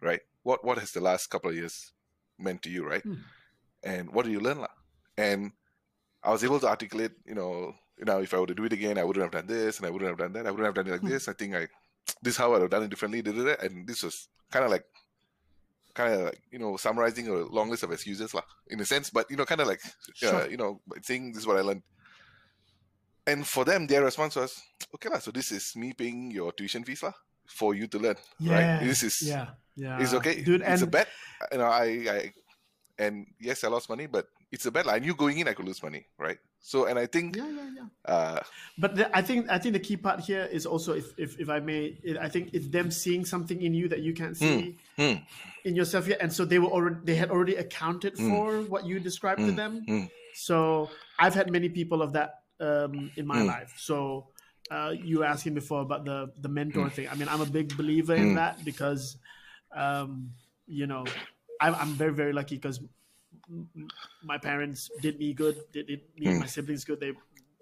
Right? What what has the last couple of years meant to you, right? Hmm. And what do you learn? And I was able to articulate, you know, you know, if I were to do it again, I wouldn't have done this, and I wouldn't have done that. I wouldn't have done it like hmm. this. I think I, this how I would have done it differently. Did it, and this was kind of like, kind of like, you know, summarizing a long list of excuses, lah, in a sense. But you know, kind of like, sure. uh, you know, saying this is what I learned. And for them, their response was, okay, lah, so this is me paying your tuition fees, lah, for you to learn, yeah. right? This is yeah yeah, it's okay. Dude, it's and... a bet. You know, I, I, and yes, I lost money, but it's a bet. I knew going in I could lose money, right? So, and I think, yeah, yeah, yeah. Uh, but the, I think I think the key part here is also, if if, if I may, it, I think it's them seeing something in you that you can't see mm, mm. in yourself yet, and so they were already they had already accounted mm, for what you described to mm, them. Mm. So I've had many people of that um, in my life. So uh, you were asking before about the the mentor thing. I mean, I'm a big believer in that because um, you know, I'm, I'm very very lucky because my parents did me good. They did me and my hmm. siblings good. They,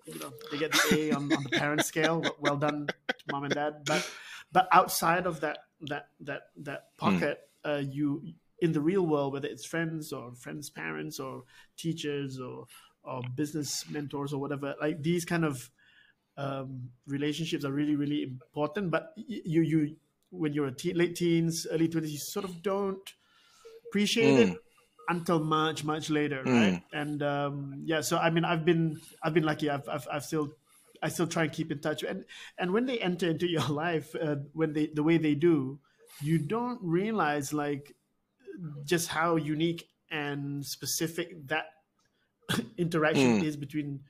you know, they get the A on, on the parent scale. Well done, mom and dad. But but outside of that that that that pocket, uh, you in the real world, whether it's friends or friends' parents or teachers or or business mentors or whatever, like these kind of um, relationships are really really important. But you you when you're a teen, late teens, early twenties, you sort of don't appreciate mm. it until much much later, mm. right? And um, yeah, so I mean, I've been I've been lucky. I've I've, I've still I still try and keep in touch. And and when they enter into your life, uh, when they the way they do, you don't realize like just how unique and specific that interaction mm. is between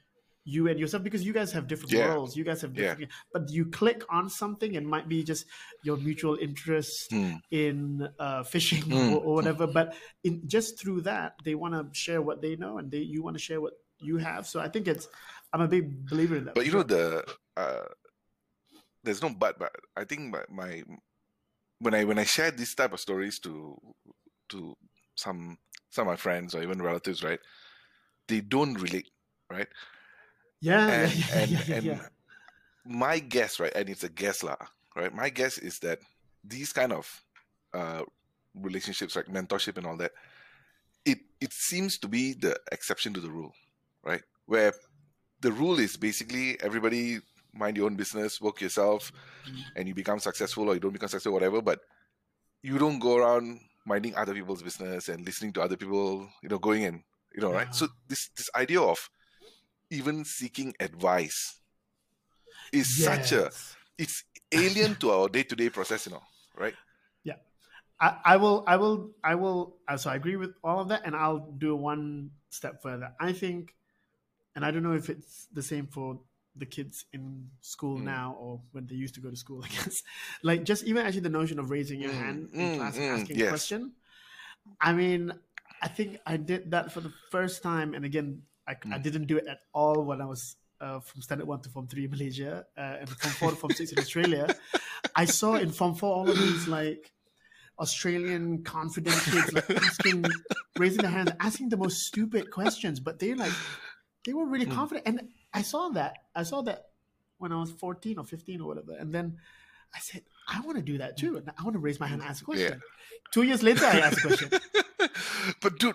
you and yourself because you guys have different yeah. roles you guys have different yeah. but you click on something and might be just your mutual interest mm. in uh, fishing mm. or, or, whatever but in just through that they want to share what they know and they you want to share what you have so i think it's i'm a big believer in that but you know the uh, there's no but but i think my, my when i when i share these type of stories to to some some of my friends or even relatives right they don't relate right yeah, and, yeah, and, yeah, and yeah. my guess, right, and it's a guess, lah, right? My guess is that these kind of uh, relationships, like mentorship and all that, it it seems to be the exception to the rule, right? Where the rule is basically everybody mind your own business, work yourself, mm-hmm. and you become successful or you don't become successful, whatever. But you don't go around minding other people's business and listening to other people, you know, going and you know, yeah. right? So this this idea of even seeking advice is yes. such a it's alien to our day-to-day process you know right yeah I, I will i will i will uh, so i agree with all of that and i'll do one step further i think and i don't know if it's the same for the kids in school now or when they used to go to school, I guess. Like just even actually the notion of raising your Mm, hand in mm, class and mm, asking yes. a question. I mean, I think I did that for the first time, and again, I, Mm. I didn't do it at all when I was uh, from standard one to form three in Malaysia, uh, and from four to form six in Australia. I saw in form four all of these like Australian confident kids like asking, raising their hands, asking the most stupid questions, but they like they were really Mm. confident, and I saw that. I saw that when I was fourteen or fifteen or whatever, and then I said, I want to do that too. And I want to raise my hand and ask a question. Two years later, I asked a question. but dude,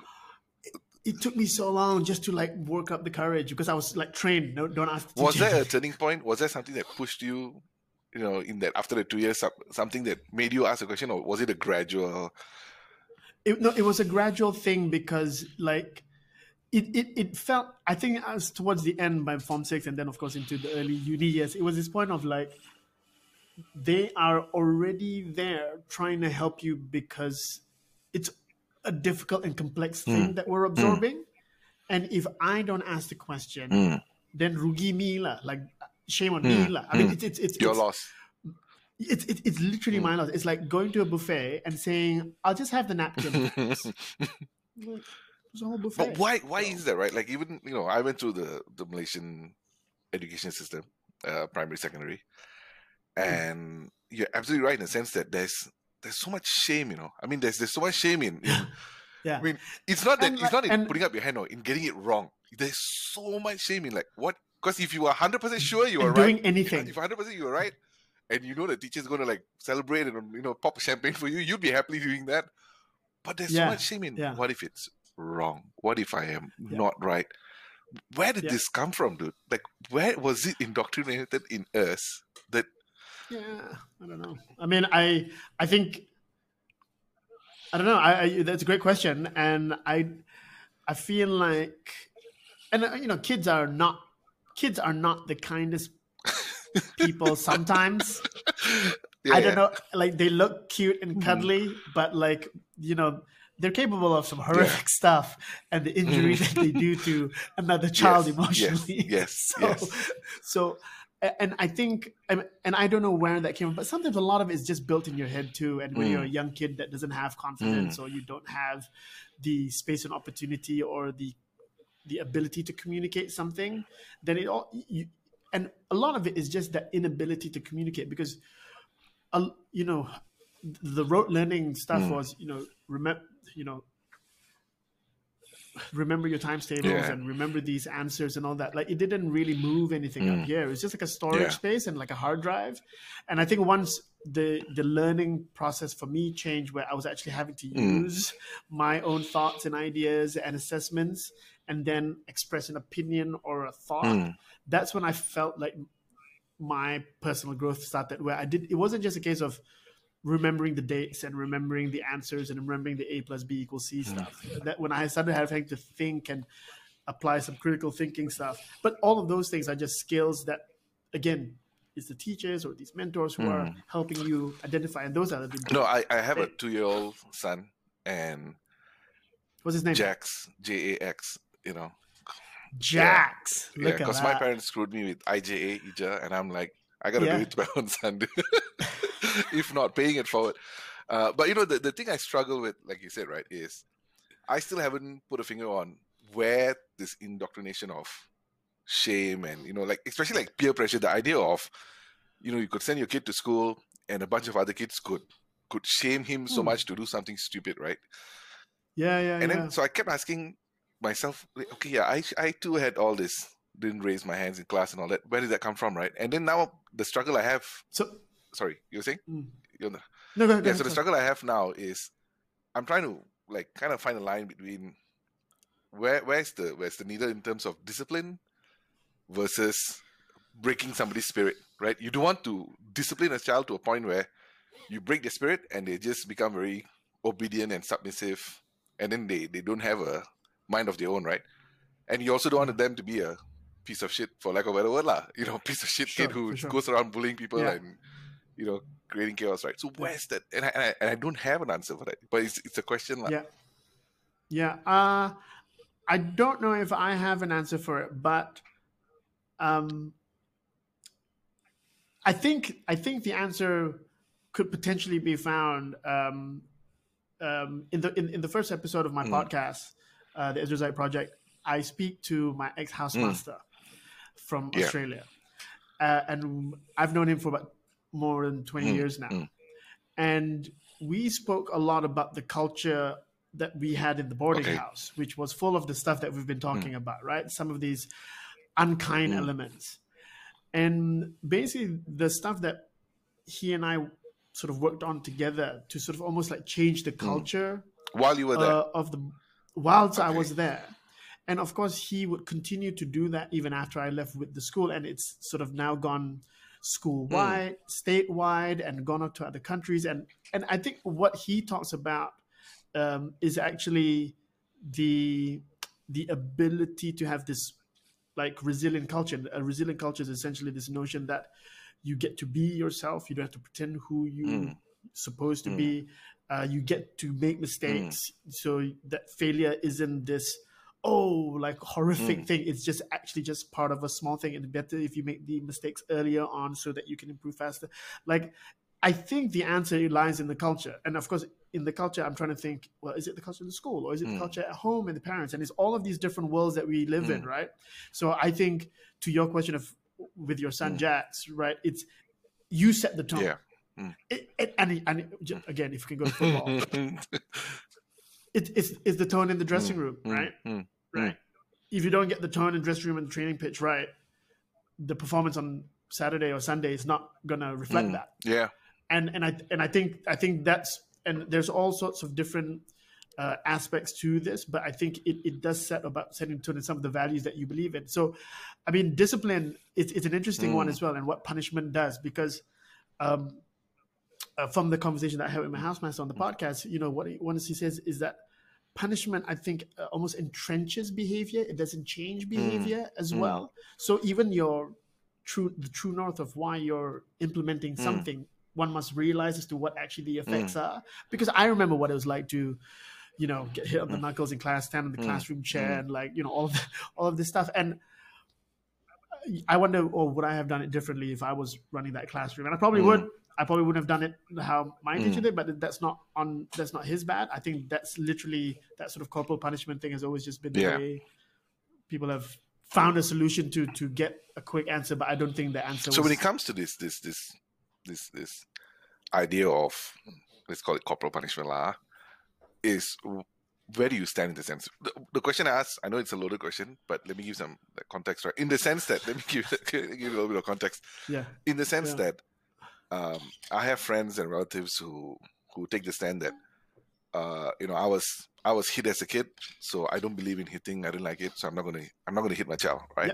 It took me so long just to like work up the courage because I was like trained. No, don't ask. The was there a turning point? Was there something that pushed you, you know, in that after the two years, something that made you ask a question, or was it a gradual? it, no, it was a gradual thing because like it, it, it felt I think as towards the end by form six and then of course into the early uni years, it was this point of like they are already there trying to help you because it's a difficult and complex thing that we're absorbing. And if I don't ask the question, Mm. then rugi me like shame on me lah. I mean, it's it's it's Your it's, loss. it's, it's, it's literally Hmm. my loss. It's like going to a buffet and saying, "I'll just have the napkin." Like, There's a whole buffet. But why? Why is that? Right? Like even you know, I went through the the Malaysian education system, uh, primary, secondary, and you're absolutely right in the sense that there's there's so much shame. You know, I mean, there's there's so much shame in. in Yeah. I mean, it's not that And it's not in and- putting up your hand or in getting it wrong. There's so much shame in like what? Because if you are hundred percent sure you are and right, doing anything. if hundred percent you are right, and you know the teacher's gonna like celebrate and you know pop champagne for you, you'd be happily doing that. But there's Yeah, so much shame in yeah. what if it's wrong? What if I am Yeah. not right? Where did this come from, dude? Like, where was it indoctrinated in us Yeah, I don't know. I mean, I I think I don't know. I, I that's a great question, and I I feel like, and you know, kids are not kids are not the kindest people sometimes. Yeah, I don't know. Like they look cute and mm-hmm. cuddly, but like you know, they're capable of some horrific stuff and the injury mm. that they do to another child Yes, emotionally. yes, so, yes. so, and I think, and I don't know where that came from, but sometimes a lot of it's just built in your head too. And when you're a Mm. young kid that doesn't have confidence or you don't have the space and opportunity or the the ability to communicate something, then it all you, and a lot of it is just that inability to communicate because, uh, you know, the rote learning stuff Mm. was you know remember you know remember your times tables Yeah. and remember these answers and all that like it didn't really move anything up Mm. here it was just like a storage Yeah. space and like a hard drive and i think once the the learning process for me changed where i was actually having to Mm. use my own thoughts and ideas and assessments and then express an opinion or a thought Mm. that's when I felt like my personal growth started where I did it wasn't just a case of remembering the dates and remembering the answers and remembering the A plus B equals C hmm. stuff. That when I started having to think and apply some critical thinking stuff. But all of those things are just skills that again it's the teachers or these mentors who are hmm. helping you identify and those are the No, I, I have a two year old son and what's his name? Jax J A X, you know. Jax. Yeah, because my parents screwed me with IJA Ija, and I'm like, I gotta Yeah. do it to my own son, if not paying it forward. Uh, but you know, the, the thing I struggle with, like you said, right, is I still haven't put a finger on where this indoctrination of shame and you know, like especially like peer pressure, the idea of you know, you could send your kid to school and a bunch of other kids could could shame him so Hmm. much to do something stupid, right? Yeah, yeah, and yeah. then so I kept asking myself, okay, yeah, I I too had all this, didn't raise my hands in class and all that. Where did that come from, right? And then now the struggle I have. so Sorry, you were saying? Mm. You're no, go yeah. ahead, So the struggle I have now is, I'm trying to like kind of find a line between where where's the where's the needle in terms of discipline versus breaking somebody's spirit, right? You don't want to discipline a child to a point where you break their spirit and they just become very obedient and submissive, and then they they don't have a mind of their own, right? And you also don't want them to be a piece of shit, for lack of a better word, lah. You know, piece of shit Sure, kid who sure. goes around bullying people Yeah. and you know creating chaos, right? So where's that? And I, and I and I don't have an answer for that, but it's it's a question, lah. Yeah. Yeah. Uh, I don't know if I have an answer for it, but um, I think I think the answer could potentially be found um, um, in the in, in the first episode of my Mm. podcast, uh, the Ezra Zaid Project. I speak to my ex housemaster from Mm. Yeah. Australia, uh, and I've known him for about more than twenty Mm, years now, mm. and we spoke a lot about the culture that we had in the boarding Okay. house, which was full of the stuff that we've been talking about, right? Some of these unkind Mm. elements. And basically, the stuff that he and I sort of worked on together to sort of almost like change the culture While you were there, uh, of the whilst I was there. And of course, he would continue to do that even after I left with the school. And it's sort of now gone school wide, statewide, and gone out to other countries. And and I think what he talks about um, is actually the the ability to have this like resilient culture. A resilient culture is essentially this notion that you get to be yourself. You don't have to pretend who you Mm. supposed to Mm. be. Uh, you get to make mistakes, so that failure isn't this oh like horrific Mm. thing. It's just actually just part of a small thing. It's better if you make the mistakes earlier on so that you can improve faster. Like I think the answer lies in the culture, and of course, in the culture, I'm trying to think. Well, is it the culture in the school, or is it the Mm. culture at home and the parents? And it's all of these different worlds that we live in, right? So I think to your question of with your son Mm. Jax, right? It's you set the tone. yeah. It, it, and, it- and it- again, if you can go to football, it, it's it's the tone in the dressing room, Mm, right? mm, Right. If you don't get the tone in the dressing room and the training pitch right, the performance on Saturday or Sunday is not gonna reflect Mm. that yeah. and and I and I think I think that's and there's all sorts of different uh, aspects to this, but I think it, it does set about setting tone and some of the values that you believe in. So, I mean, discipline it's it's an interesting one Mm. as well, and what punishment does because. Um, uh, from the conversation that I had with my housemaster on the podcast, you know what he, what he says is that punishment, I think, uh, almost entrenches behavior. It doesn't change behavior as Mm. well. So even your true the true north of why you're implementing Mm. something, one must realize as to what actually the effects are. Because I remember what it was like to, you know, get hit on the knuckles in class, stand in the Mm. classroom chair, and like you know all of the, all of this stuff. And I wonder, or would I have done it differently if I was running that classroom? And I probably Mm. would. I probably wouldn't have done it how my teacher Mm. did, but that's not on. That's not his bad. I think that's literally that sort of corporal punishment thing has always just been the Yeah. way people have found a solution to to get a quick answer. But I don't think the answer. So was, when it comes to this, this, this, this, this idea of let's call it corporal punishment, lah, is where do you stand in the sense? The, the question I asked, I know it's a loaded question, but let me give some context. Right, in the sense that let me give, give a little bit of context. yeah, In the sense Yeah. that um, I have friends and relatives who who take the stand that uh, you know I was I was hit as a kid, so I don't believe in hitting. I don't like it, so I'm not gonna I'm not gonna hit my child, right?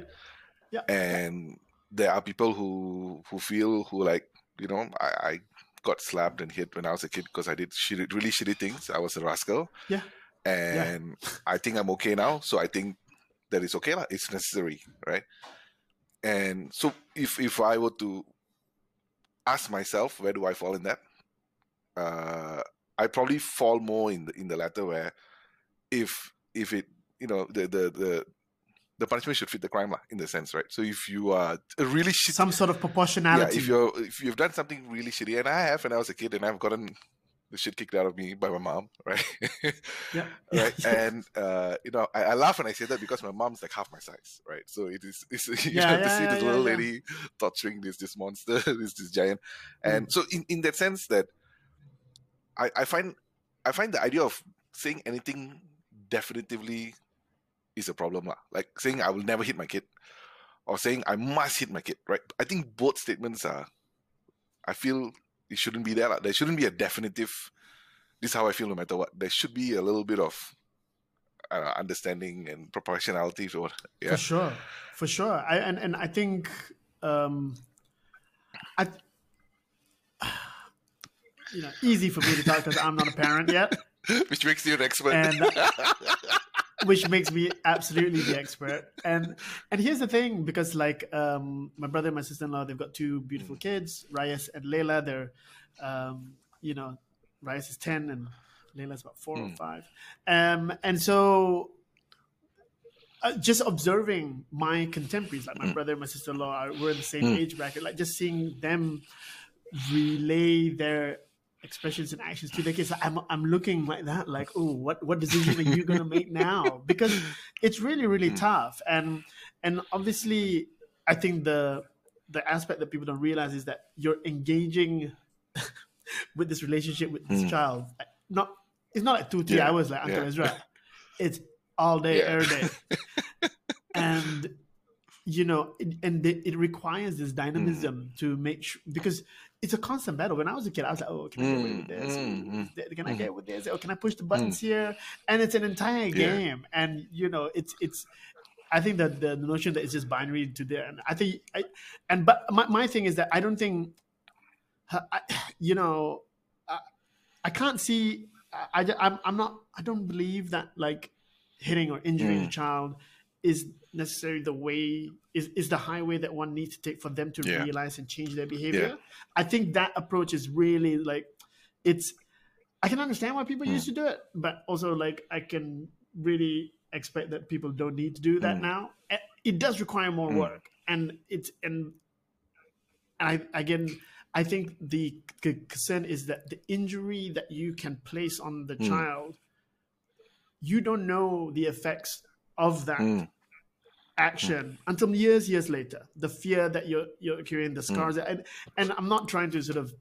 Yeah. yeah. And there are people who who feel who like you know I, I got slapped and hit when I was a kid because I did shitty, really shitty things. I was a rascal. Yeah. And I think I'm okay now, so I think that is okay. It's necessary, right? And so if if I were to ask myself where do I fall in that, uh, I probably fall more in the in the latter where if if it you know the the the the punishment should fit the crime in the sense right. So if you are really shitty some sort of proportionality, yeah, if you're if you've done something really shitty, and I have when I was a kid, and I've gotten the shit kicked out of me by my mom, right? yeah, right. And uh, you know, I, I laugh when I say that because my mom's like half my size, right? So it is, it's, you Yeah, have to see yeah, this yeah, little yeah. lady torturing this this monster, this this giant, Mm. and so in, in that sense that I I find I find the idea of saying anything definitively is a problem lah. Like saying I will never hit my kid, or saying I must hit my kid, right? I think both statements are. I feel it shouldn't be there. There shouldn't be a definitive. This is how I feel, no matter what. There should be a little bit of uh, understanding and proportionality. So, yeah, for sure, for sure. I and and I think um, I. You know, easy for me to talk because I'm not a parent yet. which makes you an expert. and uh, which makes me absolutely the expert. And and here's the thing because like um my brother and my sister-in-law they've got two beautiful kids Reyes and Layla they're um you know Reyes is 10 and Layla's about 4 or Hmm. 5 um and so uh, just observing my contemporaries, like my brother and my sister in law, we're in the same age bracket, like just seeing them relay their expressions and actions to their kids. I'm, I'm looking like that, like, oh, what, what decision are you going to make now? Because it's really, really hmm. tough. And, and obviously, I think the, the aspect that people don't realize is that you're engaging with this relationship with this hmm. child. Not, it's not like two, three Yeah. hours like Uncle Yeah. Ezra. It's all day, Yeah. every day. and you know, it, and it, it requires this hmm. dynamism to make sure because it's a constant battle. When I was a kid, I was like, "Oh, can I get away with this? Mm, mm, mm Is there- Can I mm. get with this? Oh, can I push the buttons mm. here?" And it's an entire Yeah. game, and you know, it's it's. I think that the notion that it's just binary to there, and I think, I, and but my, my thing is that I don't think, uh, I, you know, I, I can't see. I, I I'm I'm not. I don't believe that like hitting or injuring a child is necessarily the way is, is the highway that one needs to take for them to Yeah. realize and change their behavior. I think that approach is really like it's I can understand why people used to do it, but also like I can really expect that people don't need to do that now. Eh, It does require more work, and it's and I again I think the concern is that the injury that you can place on the child, you don't know the effects of that Mm. Action until years years later the fear that you're you're carrying Mm. the scars and and i'm not trying to sort of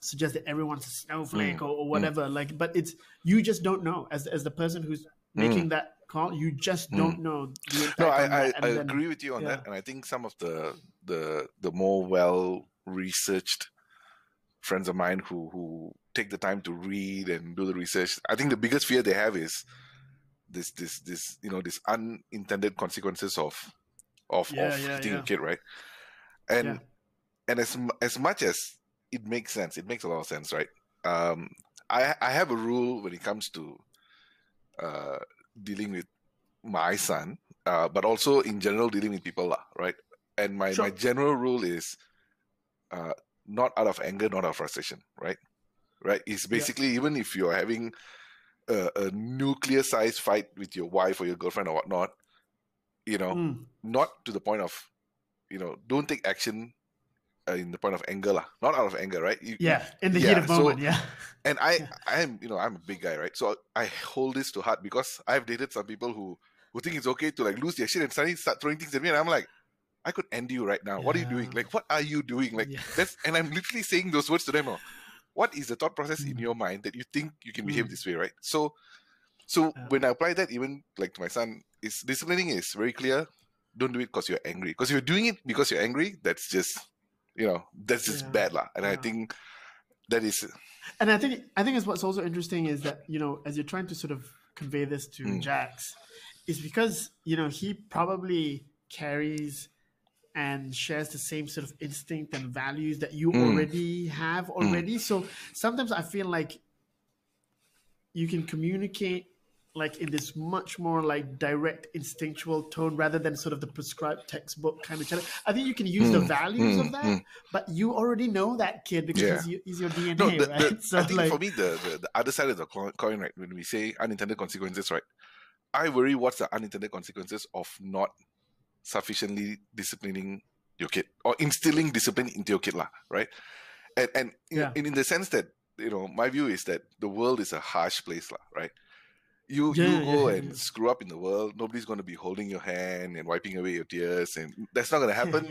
suggest that everyone's a snowflake or, or whatever like but it's you just don't know as as the person who's making that call you just don't know Mm. No, I, I, I then- agree with you on yeah. that, and I think some of the the the more well researched friends of mine who who take the time to read and do the research, I think the biggest fear they have is this this this you know this unintended consequences of of, Yeah, of yeah, hitting yeah. a kid, right? And Yeah. and as as much as it makes sense, it makes a lot of sense, right? Um, I I have a rule when it comes to uh, dealing with my son, uh, but also in general dealing with people, right? And my, Sure. my general rule is uh, not out of anger, not out of frustration, right? Right? It's basically even if you're having a, a nuclear sized fight with your wife or your girlfriend or whatnot, you know, Mm, not to the point of, you know, don't take action uh, in the point of anger, lah. Not out of anger, right? You- yeah in the Yeah, heat of so- moment yeah and I, I'm, you know, I'm a big guy, right? So I hold this to heart because I've dated some people who, who think it's okay to like lose their shit and suddenly start throwing things at me, and I'm like, I could end you right now. What are you doing? Like, what are you doing? Like, Yeah. that's, and I'm literally saying those words to them. oh, What is the thought process in Mm. your mind that you think you can behave Mm. this way, right? So, so Yeah. when I apply that, even like to my son, is disciplining is very clear. Don't do it because you're angry. Because if you're doing it because you're angry, that's just, you know, that's just Yeah. bad, lah. And I think that is, and I think I think it's what's also interesting is that you know as you're trying to sort of convey this to Mm. Jax, is because you know he probably carries and shares the same sort of instinct and values that you Mm. already have already. So sometimes I feel like you can communicate like in this much more like direct instinctual tone rather than sort of the prescribed textbook kind of channel. I think you can use the values of mm, that, mm. but you already know that kid because Yeah. he's, your- he's your DNA, No, the, right? the, so I think like, for me, the, the, the other side of the coin, right, when we say unintended consequences, right, I worry what's the unintended consequences of not sufficiently disciplining your kid or instilling discipline into your kid, lah, right? And and in, Yeah. in, in the sense that you know, my view is that the world is a harsh place, lah, right? You Yeah, you go yeah, and screw up in the world. Nobody's going to be holding your hand and wiping away your tears, and that's not going to happen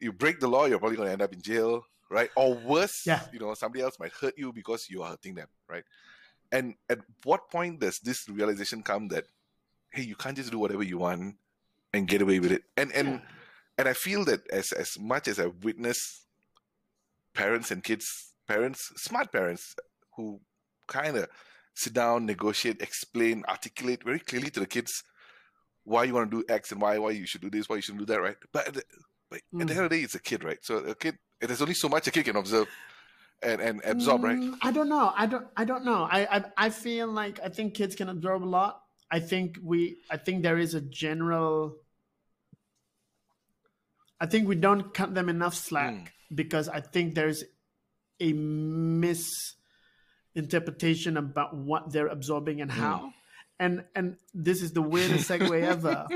you break the law, you're probably going to end up in jail, right? Or worse, Yeah. you know, somebody else might hurt you because you are hurting them, right? And at what point does this realization come that, hey, you can't just do whatever you want and get away with it? And and Yeah. and I feel that as as much as I witness parents and kids, parents, smart parents who kind of sit down, negotiate, explain, articulate very clearly to the kids why you want to do X and why, why you should do this, why you shouldn't do that, right? But at the, but at the Mm. end of the day, it's a kid, right? So a kid, there's only so much a kid can observe and, and absorb, right? Mm, I don't know. I don't. I don't know. I, I I feel like I think kids can absorb a lot. I think we. I think there is a general. I think we don't cut them enough slack Mm. because I think there's a misinterpretation about what they're absorbing and how. and and this is the weirdest segue ever.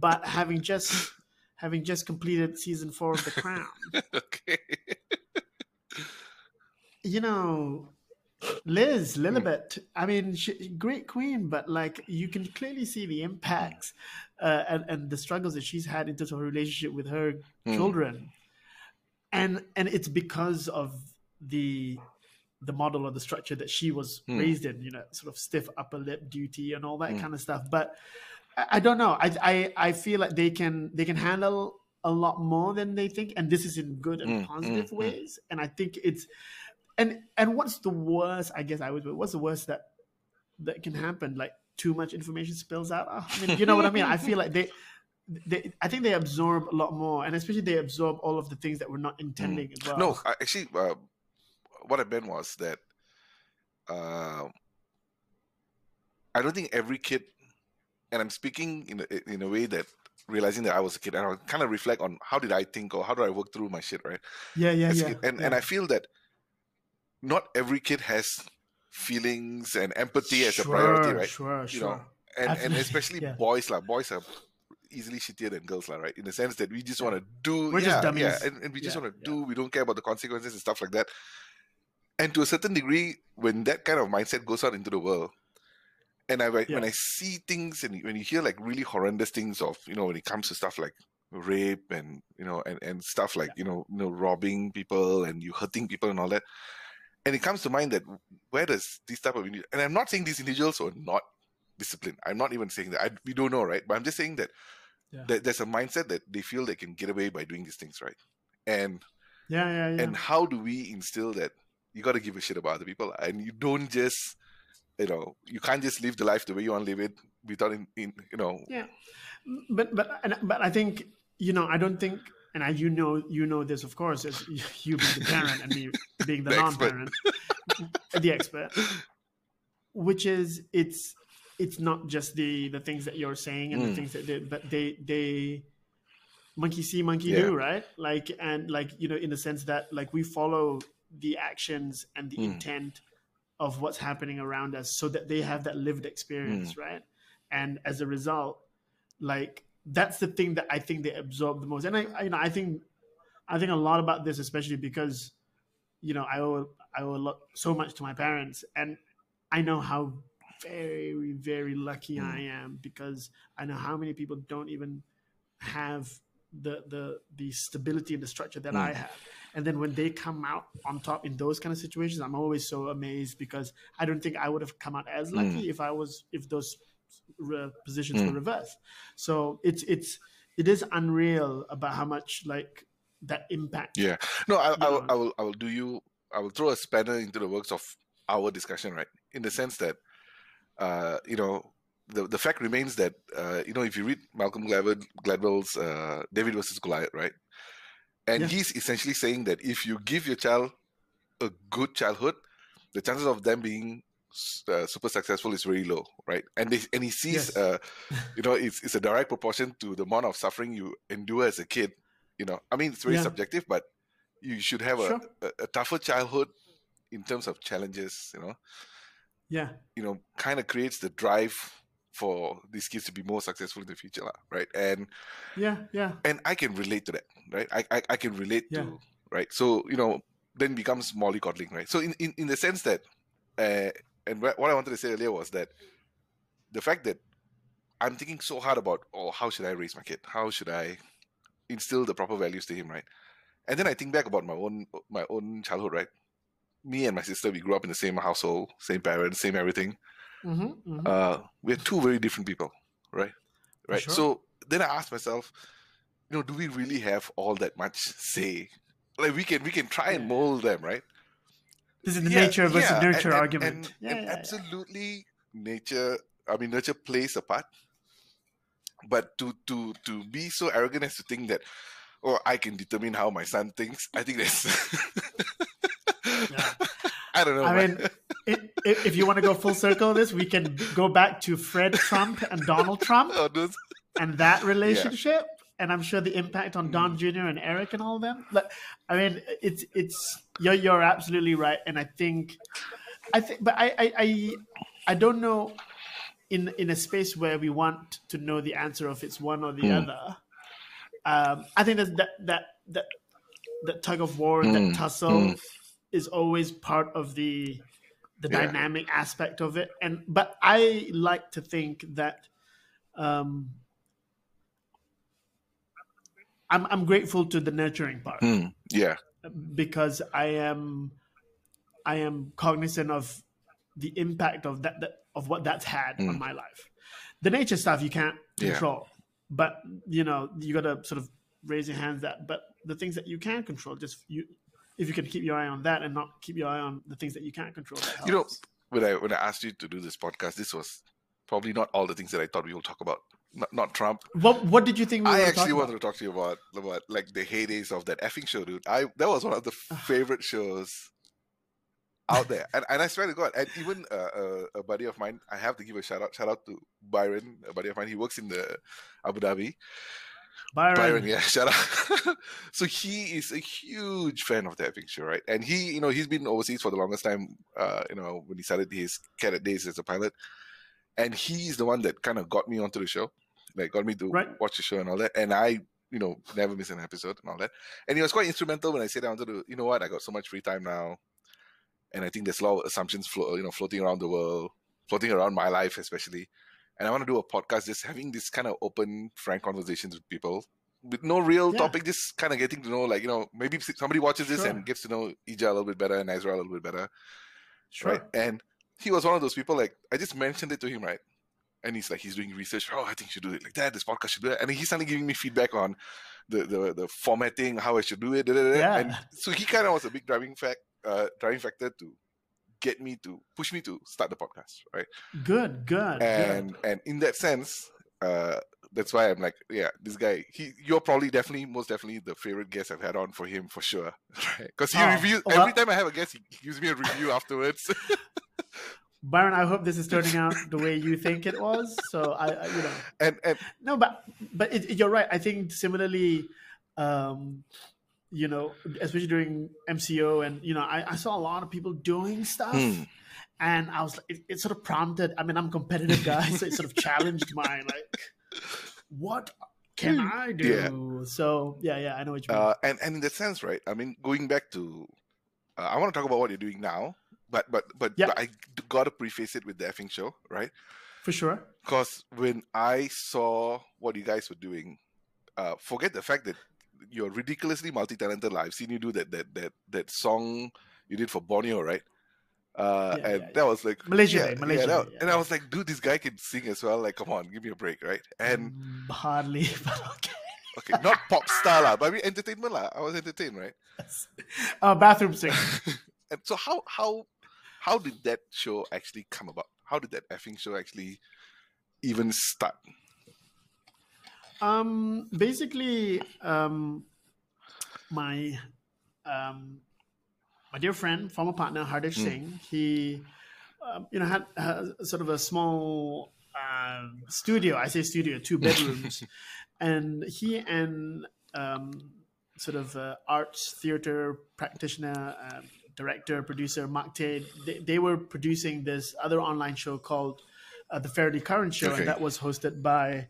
but having just having just completed season four of The Crown, okay. you know, Liz, Lilibet. I mean, she, great queen, but like you can clearly see the impacts uh, and and the struggles that she's had in terms of her relationship with her Mm. children, and and it's because of the the model or the structure that she was Mm. raised in. You know, sort of stiff upper lip duty and all that Mm. kind of stuff. But I, I don't know. I, I I feel like they can they can handle a lot more than they think, and this is in good and Mm, positive mm, mm. ways. And I think it's and and what's the worst? I guess I would. What's the worst that that can happen? Like too much information spills out. Ah, I mean, you know what I mean. I feel like they. They, I think they absorb a lot more, and especially they absorb all of the things that we're not intending as well. No, I, actually, uh, what I meant was that uh, I don't think every kid, and I'm speaking in a, in a way that realizing that I was a kid, and I kind of reflect on how did I think or how do I work through my shit, right? yeah, yeah, As yeah, kid. And yeah. and I feel that not every kid has feelings and empathy as a priority, right? Sure, You sure. know, and and especially yeah. boys like boys are easily shittier than girls like right in the sense that we just want to do We're yeah, just yeah dummies. and, and we just Yeah, want to yeah. do we don't care about the consequences and stuff like that and to a certain degree when that kind of mindset goes out into the world and I when I see things and when you hear like really horrendous things of you know when it comes to stuff like rape and you know and, and stuff like you know you know robbing people and you hurting people and all that and it comes to mind that where does this type of indi- and I'm not saying these individuals are not disciplined. I'm not even saying that. I, we don't know, right? But I'm just saying that, Yeah. that there's a mindset that they feel they can get away by doing these things, right? And Yeah, yeah, yeah. and how do we instill that you got to give a shit about other people and you don't just you know you can't just live the life the way you want to live it without in, in you know Yeah, but but but I think you know I don't think, and I you know you know this of course as you being the parent and me being the, The non-parent, the expert, which is it's it's not just the the things that you're saying and the Mm. things that they, but they they monkey see monkey Yeah. do right like and like you know in the sense that like we follow the actions and the Mm. intent of what's happening around us so that they have that lived experience Mm. right and as a result like that's the thing that i think they absorb the most and i, I you know i think i think a lot about this especially because you know i owe i owe a lot so much to my parents and i know how very very lucky Mm. i am because i know how many people don't even have the the the stability and the structure that Mm. i have and then when they come out on top in those kind of situations i'm always so amazed because i don't think i would have come out as lucky if i was if those re- positions were Mm. reversed so it's it's it is unreal about how much like that impact yeah no I, I, will. I will i will do you i will throw a spanner into the works of our discussion right in the sense that uh you know the, the fact remains that uh, you know if you read Malcolm Gladwell, Gladwell's uh, David versus Goliath, right, and Yeah. he's essentially saying that if you give your child a good childhood, the chances of them being uh, super successful is very low, right? And they, and he sees, Yes. uh, you know, it's it's a direct proportion to the amount of suffering you endure as a kid. You know, I mean, it's very Yeah. subjective, but you should have Sure. a, a, a tougher childhood in terms of challenges. You know, yeah you know, kind of creates the drive for these kids to be more successful in the future, right? And yeah yeah and I can relate to that, right? I I, I can relate Yeah. to right. So you know, then becomes mollycoddling, right? So in in, in the sense that, uh, and what I wanted to say earlier was that the fact that I'm thinking so hard about, oh, how should I raise my kid? How should I instill the proper values to him, right? And then I think back about my own my own childhood, right? Me and my sister, we grew up in the same household, same parents, same everything mm-hmm, uh, we're two very different people, right? Right. sure. So then I asked myself, you know, do we really have all that much say? Like we can we can try and mold them, right? This is the Yeah, nature versus yeah, nurture and- argument And, yeah, and absolutely, nature. I mean, nurture plays a part. But to to to be so arrogant as to think that, oh, I can determine how my son thinks. I think that's. Yeah. I don't know. I man. mean, if you want to go full circle, on this we can go back to Fred Trump and Donald Trump Oh, and that relationship, and I'm sure the impact on Don Jr. and Eric and all of them. Like, I mean, it's it's you're you're absolutely right, and I think, I think, but I I I, I don't know. in in a space where we want to know the answer of it's one or the Mm. other, um, I think that that that that, that tug of war, Mm. that tussle, Mm. is always part of the the Yeah. dynamic aspect of it. And but I like to think that um, I'm I'm grateful to the nurturing part Mm. Yeah. because I am I am cognizant of the impact of that, that of what that's had Mm. on my life. The nature stuff you can't Yeah. control, but you know you got to sort of raise your hands that. But the things that you can control, just you, if you can keep your eye on that and not keep your eye on the things that you can't control. That You know, when I when I asked you to do this podcast, this was probably not all the things that I thought we will talk about. Not, not Trump. what what did you think? We I actually wanted about? to talk to you about about like the heydays of that effing show, dude. I that was one of the favorite shows out there, and and I swear to God, and even uh, uh, a buddy of mine, I have to give a shout out. Shout out to Byron, a buddy of mine. He works in the Abu Dhabi. Byron. Byron, yeah, shout out. so he is a huge fan of the Effing Show, right? And he, you know, he's been overseas for the longest time. Uh, you know, when he started his cadet days as a pilot, and he's the one that kind of got me onto the show, like got me to Right. watch the show and all that. And I, you know, never miss an episode and all that. And he was quite instrumental when I said I wanted to, you know what, I got so much free time now, and I think there's a lot of assumptions, flo- you know, floating around the world, floating around my life especially. And I want to do a podcast just having this kind of open, frank conversations with people with no real Yeah. topic, just kind of getting to know, like, you know, maybe somebody watches this Sure. and gets to know Ija a little bit better and Ezra a little bit better, Sure. right? And he was one of those people, like, I just mentioned it to him, right? And he's like, he's doing research. Oh, I think you should do it like that. This podcast should do it. And he's suddenly giving me feedback on the the, the formatting, how I should do it. da, da, da. Yeah. And so he kind of was a big driving fact, uh, driving factor to get me to push me to start the podcast, right? Good. Good. good. and and in that sense uh that's why i'm like yeah this guy he you're probably definitely most definitely the favorite guest i've had on for him for sure right because he Oh, reviews well- every time i have a guest he gives me a review afterwards Byron, I hope this is turning out the way you think it was. So I, I you know, and and no, but but it, you're right. I think similarly, um, you know, especially during MCO, and you know, I, I saw a lot of people doing stuff, Hmm. and I was like, it, it sort of prompted. I mean, I'm a competitive guy, so it sort of challenged my like, what can I do? So yeah, yeah, I know what you mean. uh and and in the sense right i mean going back to uh, i want to talk about what you're doing now but but but, Yeah. but i gotta preface it with the effing show right For sure. because when I saw what you guys were doing, uh, forget the fact that you're ridiculously multi-talented. I've seen you do that that that that song you did for Borneo, right? Uh, Yeah, and yeah, that was like Malaysia yeah, Day, yeah, Malaysia that- and. I was like, dude, this guy can sing as well. Like, come on, give me a break, right? And Mm, hardly, but okay. okay, not pop star lah, but I mean entertainment lah. I was entertained, right? Uh, bathroom singer. And so how how how did that show actually come about? How did that effing show actually even start? Um, basically, um, my um, my dear friend, former partner Hardesh Mm. Singh, he um, you know had, sort of a small um, studio. I say studio, two bedrooms, and he and um, sort of uh, arts theater practitioner. Director producer mark Teh, they, they were producing this other online show called uh, the fairly current show Okay. and that was hosted by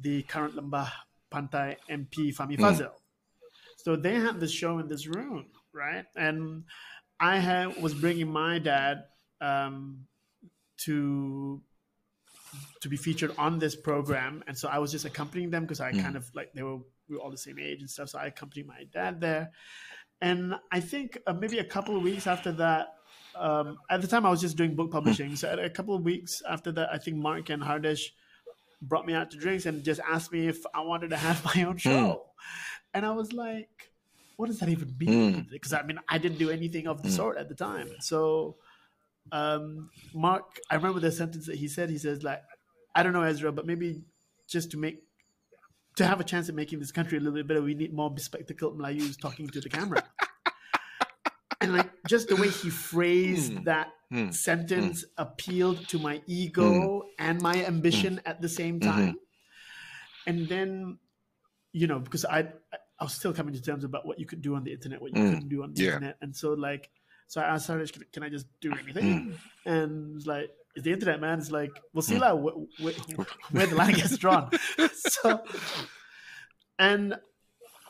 the current Lembah Pantai MP Fahmi Mm. Fadzil. So they had this show in this room, right? And I had, was bringing my dad um, to to be featured on this program, and so I was just accompanying them because I Mm. kind of like they were we were all the same age and stuff. So I accompanied my dad there, and I think uh, maybe a couple of weeks after that. Um, at the time, I was just doing book publishing. So, a couple of weeks after that, I think Mark and Hardesh brought me out to drinks and just asked me if I wanted to have my own show. And I was like, what does that even mean? Because I mean, I didn't do anything of the sort at the time. So, um, Mark, I remember the sentence that he said. He says, like, I don't know, Ezra, but maybe just to make, to have a chance at making this country a little bit better, we need more bespectacled Melayus talking to the camera. and like just the way he phrased Hmm. that Hmm. sentence appealed to my ego and my ambition at the same time. And then, you know, because I I was still coming to terms about what you could do on the internet, what you Mm. couldn't do on the Yeah. internet, and so like, so I asked Hardesh, can, can I just do anything? And it was like, it's the internet, man. It's like we'll see like wh- wh- where the line gets drawn. so, and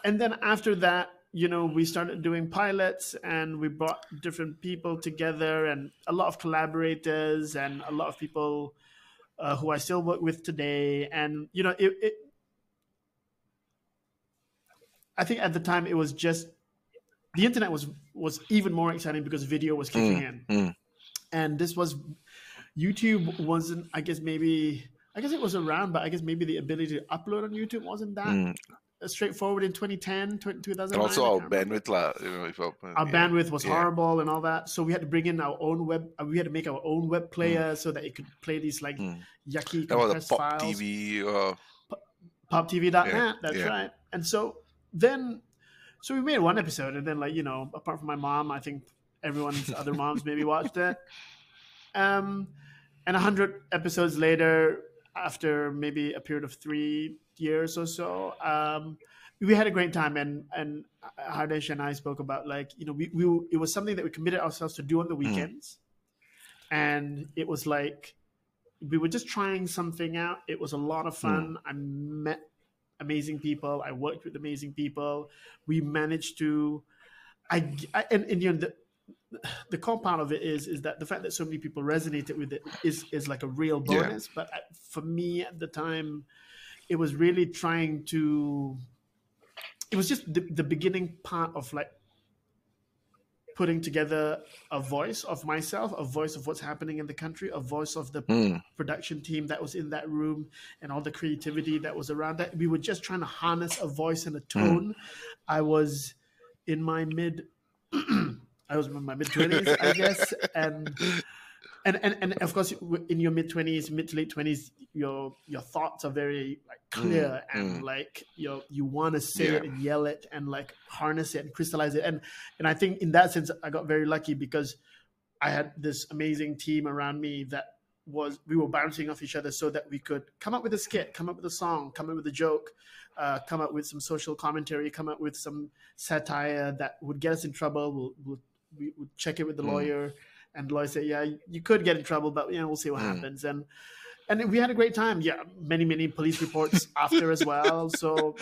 and then after that, you know, we started doing pilots, and we brought different people together, and a lot of collaborators, and a lot of people uh, who I still work with today. And you know, it, it I think at the time it was just the internet was was even more exciting because video was kicking Mm, in, mm. and this was YouTube wasn't. I guess maybe I guess it was around, but I guess maybe the ability to upload on YouTube wasn't that Mm. straightforward in 2010, 2009. Also our bandwidth, lah. You know, if our, Our yeah. bandwidth was Yeah. horrible and all that, so we had to bring in our own web. uh, We had to make our own web player so that it could play these like Mm. yucky That was a pop files. TV. Uh, poptv.net Yeah, that's right and so then so we made one episode and then like you know apart from my mom i think everyone's other moms maybe watched it um and a hundred episodes later after maybe a period of three years or so um we had a great time and and Hardesh and I spoke about like you know we, we it was something that we committed ourselves to do on the weekends and it was like we were just trying something out. It was a lot of fun. I met amazing people. I worked with amazing people. We managed to, I, I and, and you know the the core part of it is is that the fact that so many people resonated with it is is like a real Yeah. bonus. But for me at the time, it was really trying to. It was just the, the beginning part of like putting together a voice of myself, a voice of what's happening in the country, a voice of the mm, production team that was in that room and all the creativity that was around that. We were just trying to harness a voice and a tone. I was in my mid, I was in my mid twenties, I guess, and and and and of course, in your mid twenties, mid to late twenties, your your thoughts are very like clear and mm. like you you want to say Yeah. it and yell it and like harness it and crystallize it. And and I think in that sense, I got very lucky because I had this amazing team around me that was we were bouncing off each other so that we could come up with a skit, come up with a song, come up with a joke, uh, come up with some social commentary, come up with some satire that would get us in trouble. We'll, we'll we would check it with the Mm. lawyer, and the lawyer said, "Yeah, you could get in trouble, but you know we'll see what Mm. happens." And and we had a great time. Yeah, many many police reports after as well. So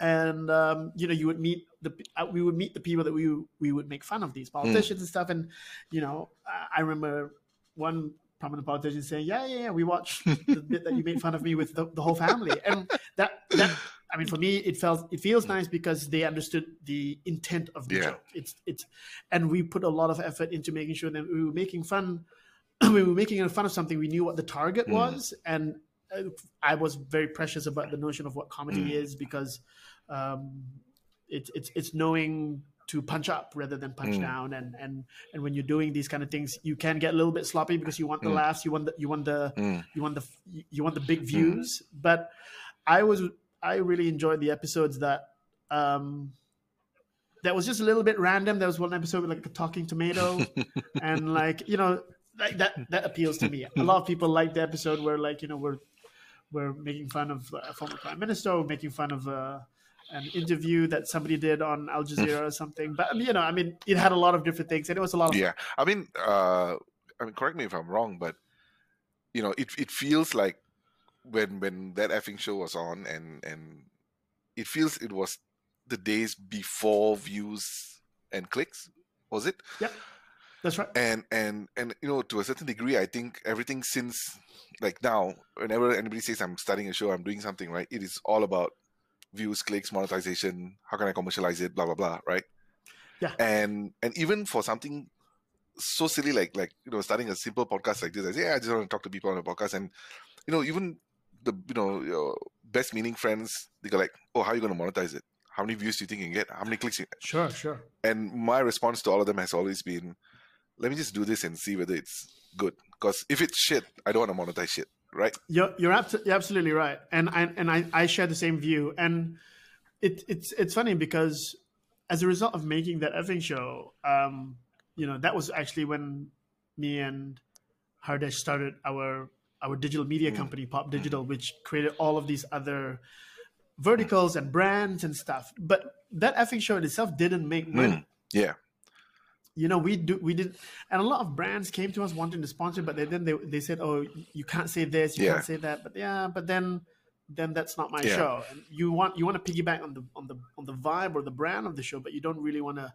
and um, you know you would meet the uh, we would meet the people that we we would make fun of these politicians and stuff and you know I- I remember one prominent politician saying yeah yeah yeah we watched the bit that you made fun of me with the, the whole family and that that I mean for me it felt it feels nice because they understood the intent of the Yeah. joke it's it's and we put a lot of effort into making sure that we were making fun we were making fun of something we knew what the target Mm. was and uh, I was very precious about the notion of what comedy Mm. is because um, it's it's it's knowing to punch up rather than punch Mm. down and and and when you're doing these kind of things you can get a little bit sloppy because you want the Mm. laughs you want the you want the mm, you want the you want the big views but i was i really enjoyed the episodes that um that was just a little bit random there was one episode with like a talking tomato and like you know like that that appeals to me a lot of people like the episode where like you know we're we're making fun of a former prime minister or making fun of uh, an interview that somebody did on Al Jazeera or something. But you know, I mean, it had a lot of different things, and it was a lot of yeah. I mean, uh, I mean, correct me if I'm wrong, but you know, it it feels like when when that effing show was on, and and it feels it was the days before views and clicks. Was it? Yep. That's right. and and and you know to a certain degree i think everything since like now whenever anybody says i'm starting a show i'm doing something right it is all about views clicks monetization how can i commercialize it blah blah blah right Yeah. and and even for something so silly like like you know starting a simple podcast like this i say yeah i just want to talk to people on a podcast and you know even the you know your best meaning friends they go like oh how are you going to monetize it how many views do you think you can get how many clicks you get? Sure, sure. and my response to all of them has always been let me just do this and see whether it's good because if it's shit i don't want to monetize shit right You're you're, you're absolutely right, and I and I, I share the same view. And it, it's it's funny because as a result of making that effing show, um, you know, that was actually when me and Hardesh started our our digital media Mm. company, Pop Digital, which created all of these other verticals and brands and stuff. But that effing show in itself didn't make money. Mm. yeah you know we do we did and a lot of brands came to us wanting to sponsor but they, then they, they said oh you can't say this you Yeah. can't say that but yeah but then then that's not my Yeah. show and you want you want to piggyback on the on the on the vibe or the brand of the show but you don't really want to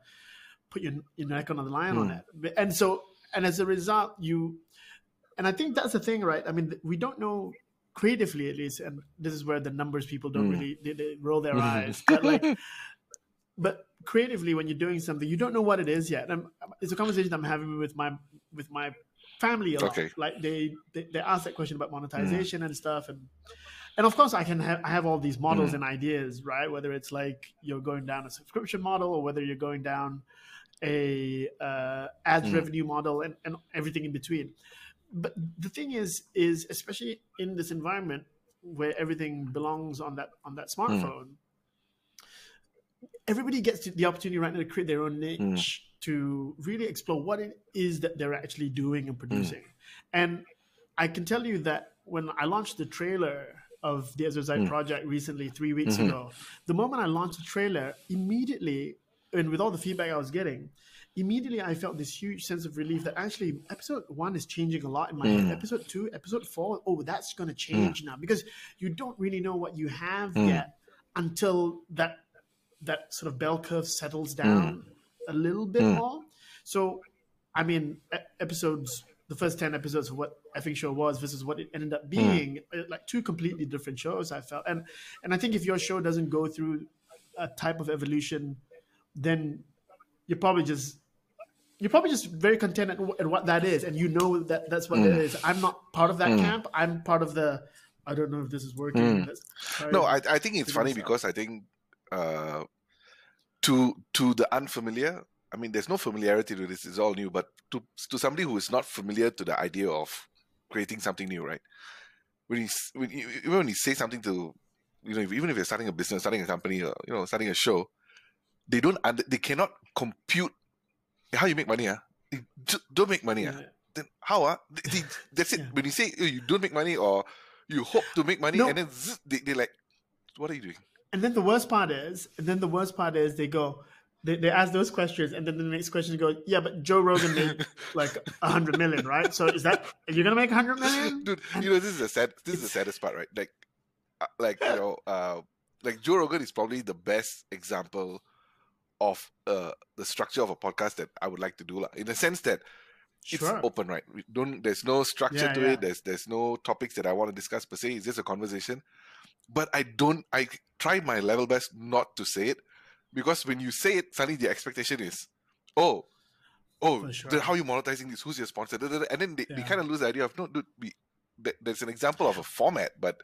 put your, your neck on the line on Mm. it and so and as a result you and i think that's the thing right i mean we don't know creatively at least and this is where the numbers people don't Mm. really they, they roll their Mhm. eyes but like but creatively when you're doing something you don't know what it is yet and it's a conversation i'm having with my with my family a lot Okay. like they, they they ask that question about monetization and stuff and and of course i can have i have all these models Mm. and ideas right whether it's like you're going down a subscription model or whether you're going down a uh, ads Mm. revenue model and, and everything in between but the thing is is especially in this environment where everything belongs on that on that hmm. smartphone everybody gets the opportunity right now to create their own hmm. niche to really explore what it is that they're actually doing and producing. Hmm. And i can tell you that when i launched the trailer of the Ezra Zaid project recently three weeks Mhm. ago the moment i launched the trailer immediately and with all the feedback i was getting immediately I felt this huge sense of relief that actually episode one is changing a lot in my head. Mm. Episode two, episode four, oh, that's going to change now because you don't really know what you have Mm. yet until that that sort of bell curve settles Mm. down a little bit more. So, I mean, episodes, the first ten episodes of what effing show was versus what it ended Mm. up being, uh, like two completely different shows. I felt, and and I think if your show doesn't go through a type of evolution, then you're probably just you're probably just very content at, at what that is, and you know that that's what it Mm. is. I'm not part of that Mm. camp. I'm part of the. I don't know if this is working. Mm. No. I, I think it's funny this because I think uh, to to the unfamiliar, I mean, there's no familiarity to this; it's all new. But to to somebody who is not familiar to the idea of creating something new, right? When you when you, even when you say something to, you know, even if you're starting a business, starting a company, or, you know, starting a show, they don't they cannot compute how you make money. Ah, don't make money. Ah, Yeah. then how? Ah, They- they- that's it. Yeah. When you say oh, you don't make money or you hope to make money, No. and then zzz, they they like, what are you doing? And then the worst part is, and then the worst part is they go, they, they ask those questions, and then the next question go, yeah, but Joe Rogan made like a hundred million, right? So is that are you gonna make a hundred million? dude you know this is the sad this is the saddest part right like uh, like you know uh like joe rogan is probably the best example of uh the structure of a podcast that i would like to do in the sense that it's Sure. open right? We don't there's no structure Yeah, to yeah. it there's there's no topics that i want to discuss per se. It's just a conversation. But i don't i try my level best not to say it because when you say it suddenly the expectation is oh oh sure. then how you monetizing this? Who's your sponsor? And then they, they kind of lose the idea of no dude we there's an example of a format but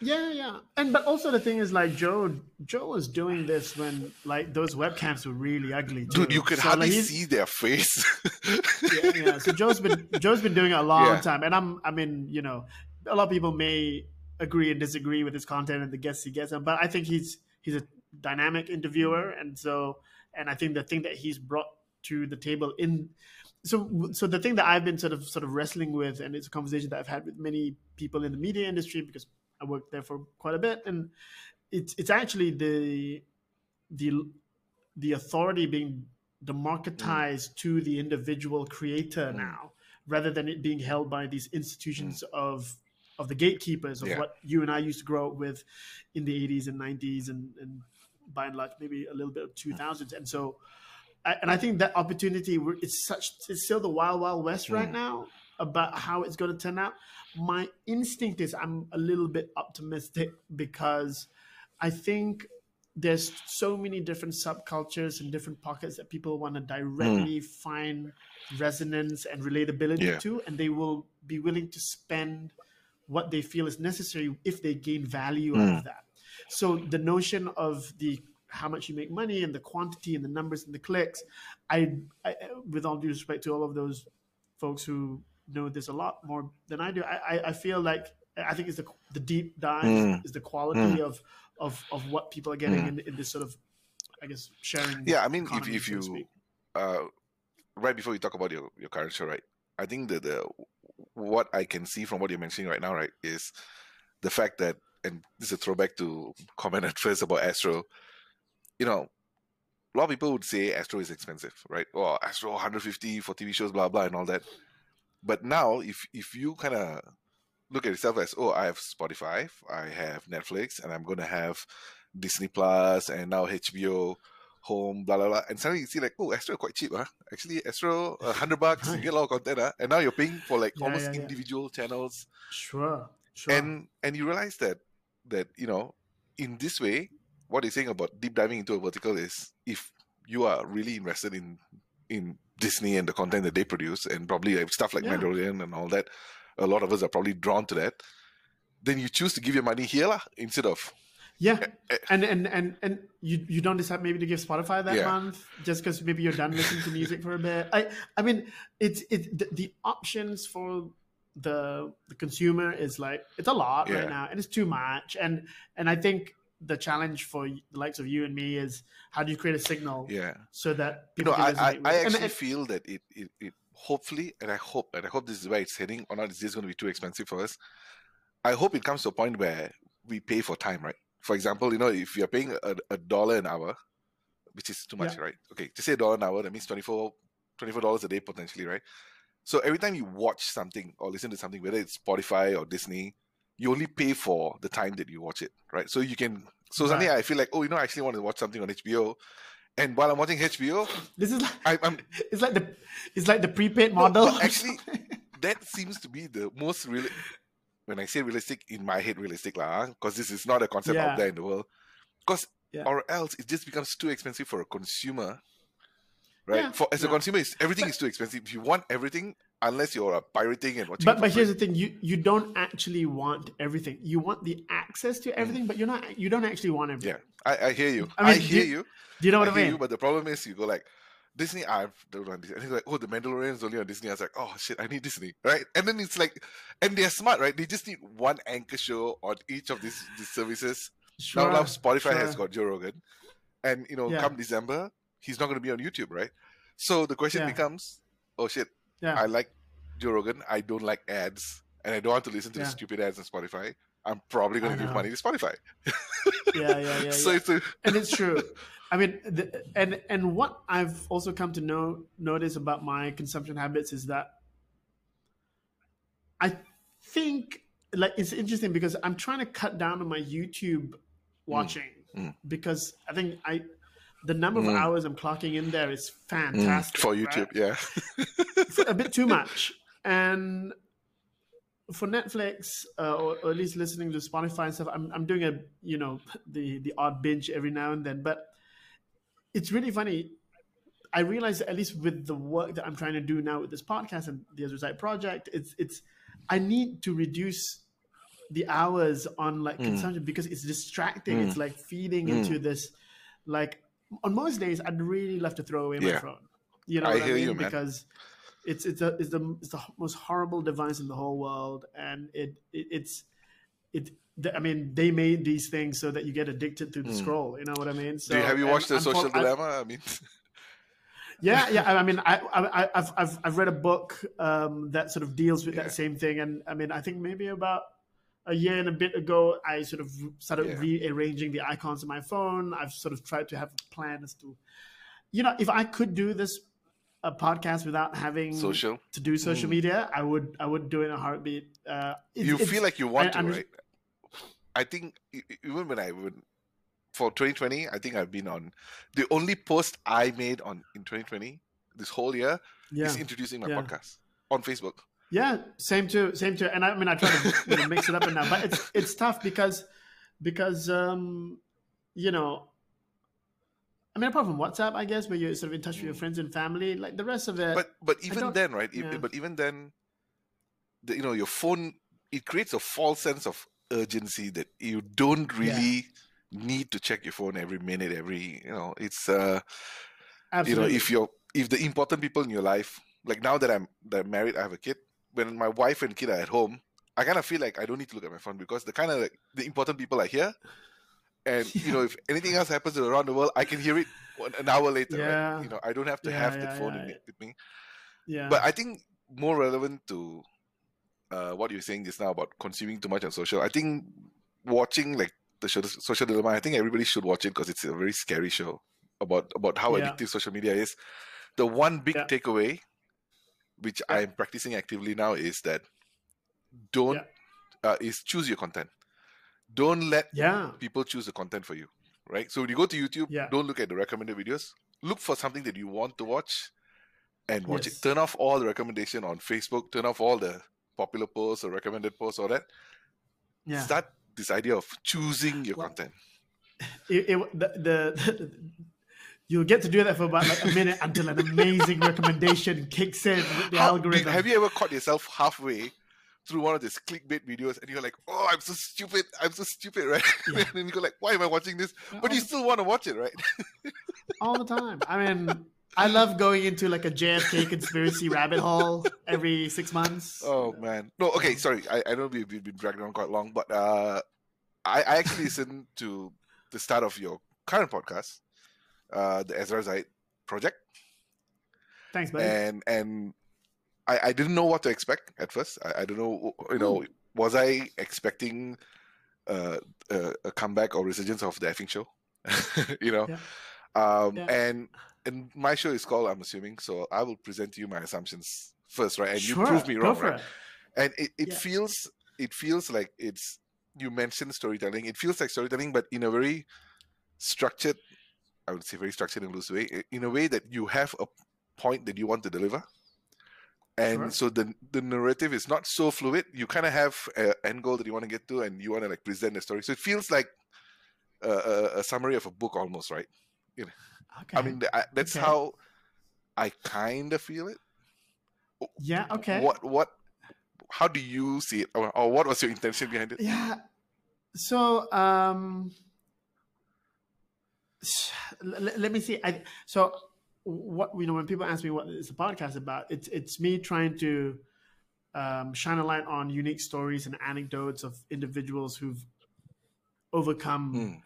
Yeah, yeah. And but also the thing is like Joe Joe was doing this when like those webcams were really ugly too. dude you could So, hardly like, see their face yeah, yeah. So Joe's been Joe's been doing it a long Yeah. time, and I'm I mean you know a lot of people may agree and disagree with his content and the guests he gets on, but I think he's he's a dynamic interviewer, and so and I think the thing that he's brought to the table in so so the thing that I've been sort of sort of wrestling with, and it's a conversation that I've had with many people in the media industry because I worked there for quite a bit, and it's it's actually the the the authority being democratized to the individual creator Mm. now, rather than it being held by these institutions of of the gatekeepers of Yeah. what you and I used to grow up with in the 80s and 90s and, and by and large maybe a little bit of 2000s. And so, I, and I think that opportunity it's such it's still the wild wild west right Mm. now about how it's going to turn out. My instinct is I'm a little bit optimistic because I think there's so many different subcultures and different pockets that people want to directly find resonance and relatability Yeah. to, and they will be willing to spend what they feel is necessary if they gain value out Mm. of that. So the notion of the how much you make money and the quantity and the numbers and the clicks, I, I with all due respect to all of those folks who know this a lot more than I do, I, I, I feel like I think it's the the deep dive Mm. is the quality of of of what people are getting in, in this sort of I guess sharing. yeah i mean if, if you uh right before you talk about your, your current show right i think that the what i can see from what you're mentioning right now right is the fact that and this is a throwback to comment at first about astro you know a lot of people would say Astro is expensive, right? Or oh, Astro 150 for TV shows, blah blah, and all that. But now, if if you kind of look at yourself as, oh, I have Spotify, I have Netflix, and I'm going to have Disney Plus, and now HBO home, blah blah blah, and suddenly you see like, oh, Astro quite cheap, huh? Actually, Astro, a hundred bucks, you get a lot of content, huh? And now you're paying for like Yeah, almost yeah, yeah. individual channels, Sure. Sure. and and you realize that that you know, in this way, what you're saying about deep diving into a vertical is if you are really invested in in Disney and the content that they produce, and probably like stuff like Yeah. Mandalorian and all that, a lot of us are probably drawn to that. Then you choose to give your money here, lah, instead of Yeah, eh, and and and and you you don't decide maybe to give Spotify that Yeah. month just because maybe you're done listening to music for a bit. I I mean it's it the, the options for the the consumer is like it's a lot Yeah. right now and it's too much and and I think the challenge for the likes of you and me is how do you create a signal yeah. so that you people know, I, can I, I actually and- feel that it, it, it hopefully, and I hope, and I hope this is where it's heading, or not, it's just going to be too expensive for us. I hope it comes to a point where we pay for time, right? For example, you know, if you're paying a, a dollar an hour, which is too much, Yeah. right? Okay, to say a dollar an hour, that means 24 $24 a day potentially, right? So every time you watch something or listen to something, whether it's Spotify or Disney, you only pay for the time that you watch it, right? So you can, so suddenly I feel like, oh, you know, I actually want to watch something on HBO. And while I'm watching HBO, this is like, I, I'm it's like the it's like the prepaid model. but actually, that seems to be the most real. When I say realistic, in my head, realistic lah, ah, because this is not a concept Yeah. out there in the world. Because Yeah. or else it just becomes too expensive for a consumer, right? Yeah, For as a consumer, it's, everything is too expensive. If you want everything, unless you're a pirating and watching. but but here's the thing you you don't actually want everything you want the access to everything but you're not you don't actually want everything Mm. yeah, I, I hear you. I I, hear do- you. do you know what I I, hear mean you. But the problem is, you go like. Disney, I don't want Disney. And he's like, oh, the Mandalorian is only on Disney. I was like, oh shit, I need Disney, right? And then it's like, and they're smart, right? They just need one anchor show on each of these, these services. now, now Spotify has got Joe Rogan, and you know, Yeah. come December, he's not going to be on YouTube, right? So the question Yeah. becomes, oh shit, yeah I like Joe Rogan, I don't like ads, and I don't want to listen to Yeah. stupid ads on Spotify. I'm probably going to give money to Spotify. yeah yeah yeah, so yeah. it's a and it's true i mean the, and and what i've also come to know notice about my consumption habits is that i think like it's interesting because i'm trying to cut down on my youtube watching mm. because i think i the number of Mm. hours i'm clocking in there is mm, fantastic for right? YouTube, yeah. a bit too much. And for Netflix, uh, or, or at least listening to Spotify and stuff, I'm, I'm doing a you know the the odd binge every now and then. But it's really funny. I realize that at least with the work that I'm trying to do now with this podcast and the Ezra Zaid project, it's it's I need to reduce the hours on like Mm. consumption because it's distracting. Mm. It's like feeding Mm. into this like on most days I'd really love to throw away my Yeah. phone. You know I what I mean? you, man. because it's it's a it's the it's the most horrible device in the whole world, and it, it it's it. I mean, they made these things so that you get addicted to the Mm. scroll. You know what I mean? So Do you, have you watched the I'm Social I- Dilemma? I mean, yeah, yeah. I I mean, I, I, I've, I've, I've read a book um, that sort of deals with Yeah. that same thing, and I mean, I think maybe about a year and a bit ago, I sort of started Yeah. rearranging the icons on my phone. I've sort of tried to have a plan as to, you know, if I could do this a podcast without having social. to do social Mm. media, I would, I would do it in a heartbeat. Uh, it's- you it's- feel like you want I- to, I'm- right? I think even when I would for 2020, I think I've been on the only post I made on in 2020 this whole year yeah, is introducing my Yeah. podcast on Facebook. Yeah, same too, same too. And I mean, I try to you know, mix it up and now, but it's it's tough because because um, you know, I mean, apart from WhatsApp, I guess, where you're sort of in touch with your friends and family, like the rest of it. But but even then, right? yeah. But even then, the, you know, your phone it creates a false sense of urgency that you don't really need to check your phone every minute. Every you know, it's uh Absolutely. you know if you're if the important people in your life like now that i'm that I'm married i have a kid when my wife and kid are at home i kind of feel like i don't need to look at my phone because the kind of like the important people are here and you know if anything else happens around the world i can hear it an hour later Yeah. right? you know i don't have to Yeah, have the phone yeah. with me yeah, but i think more relevant to uh, what you're saying just now about consuming too much on social i think watching like the show social dilemma i think everybody should watch it because it's a very scary show about about how Yeah. addictive social media is. The one big Yeah. takeaway, which Yeah. I'm practicing actively now, is that don't uh, is choose your content. Don't let Yeah. people choose the content for you, right? So when you go to YouTube, Yeah. don't look at the recommended videos. Look for something that you want to watch, and watch Yes. it. Turn off all the recommendation on Facebook. Turn off all the popular posts or recommended posts or that. Yeah. Start this idea of choosing your Well, content. it, it, the, the you'll get to do that for about like a minute until an amazing recommendation kicks in with the How- algorithm. have you ever caught yourself halfway through one of these clickbait videos and you're like, oh, I'm so stupid. I'm so stupid, right? Yeah. and then you go like, why am I watching this? But you still want to watch it, right? all the time. I mean, I love going into like a JFK conspiracy rabbit hole every six months. Oh man. No, okay, sorry. I, I know we've, we've been dragging on quite long, but uh I, I actually listened to the start of your current podcast, uh the Ezra Zaid project. Thanks, buddy. And and I, I didn't know what to expect at first. I, I don't know you know, was I expecting uh, a, a comeback or resurgence of the effing show? you know? Yeah. Um Yeah. and and my show is called I'm assuming, so I will present to you my assumptions first, right? And sure, you prove me go wrong, for right? it. and it, it Yeah. feels it feels like it's you mentioned storytelling it feels like storytelling but in a very structured i would say very structured and loose way in a way that you have a point that you want to deliver and Sure. so the the narrative is not so fluid you kind of have an end goal that you want to get to and you want to like present the story so it feels like a, a, a summary of a book almost right you Okay. i mean I, that's Okay. how i kind of feel it yeah. Okay. what what how do you see it or, or what was your intention behind it Yeah. So, um, let, let me see. I, so, what you know, when people ask me what is the podcast about, it's it's me trying to um, shine a light on unique stories and anecdotes of individuals who've overcome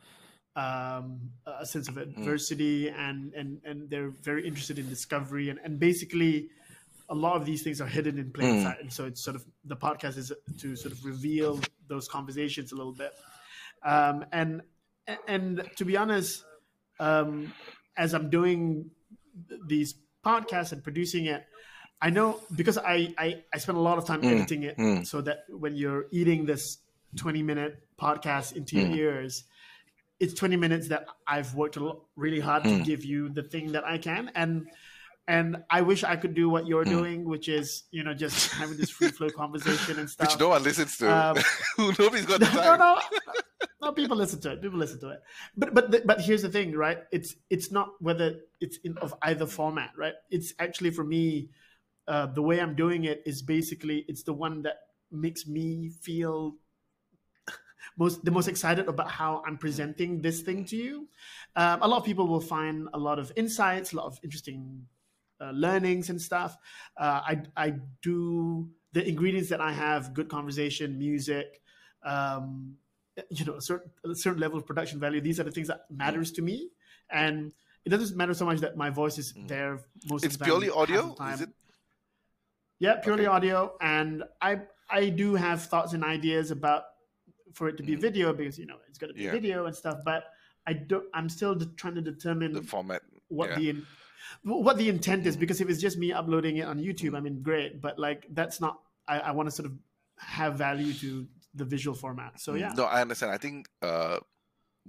um, a sense of adversity and and and they're very interested in discovery and and basically a lot of these things are hidden in plain Mm. sight and so it's sort of the podcast is to sort of reveal those conversations a little bit um, and and to be honest um, as i'm doing these podcasts and producing it i know because i i, I spend a lot of time Mm. editing it Mm. so that when you're eating this 20 minute podcast into your Mm. ears it's 20 minutes that I've worked a lot, really hard to Mm. give you the thing that I can. And and I wish I could do what you're Mm. doing, which is, you know, just having this free flow conversation and stuff. which no one listens to. Um, Nobody's got the time. no, no. People listen to it. People listen to it. But but the, but here's the thing, right? It's it's not whether it's in of either format, right? It's actually for me, uh, the way I'm doing it is basically it's the one that makes me feel most the most excited about how I'm presenting this thing to you. Um, a lot of people will find a lot of insights, a lot of interesting uh, learnings and stuff. Uh, I I do the ingredients that I have: good conversation, music, um, you know, a certain a certain level of production value. These are the things that matters to me, and it doesn't matter so much that my voice is there most It's of the time. purely audio, is it? Yeah, purely Okay. audio, and I I do have thoughts and ideas about for it to be Mhm. video because you know it's going to be Yeah. video and stuff. But I don't. I'm still trying to determine The format. what yeah. the in, what the intent is Mhm. because if it's just me uploading it on YouTube, Mhm. I mean, great. But like that's not. I, I want to sort of have value to the visual format. So yeah, No, I understand. I think uh,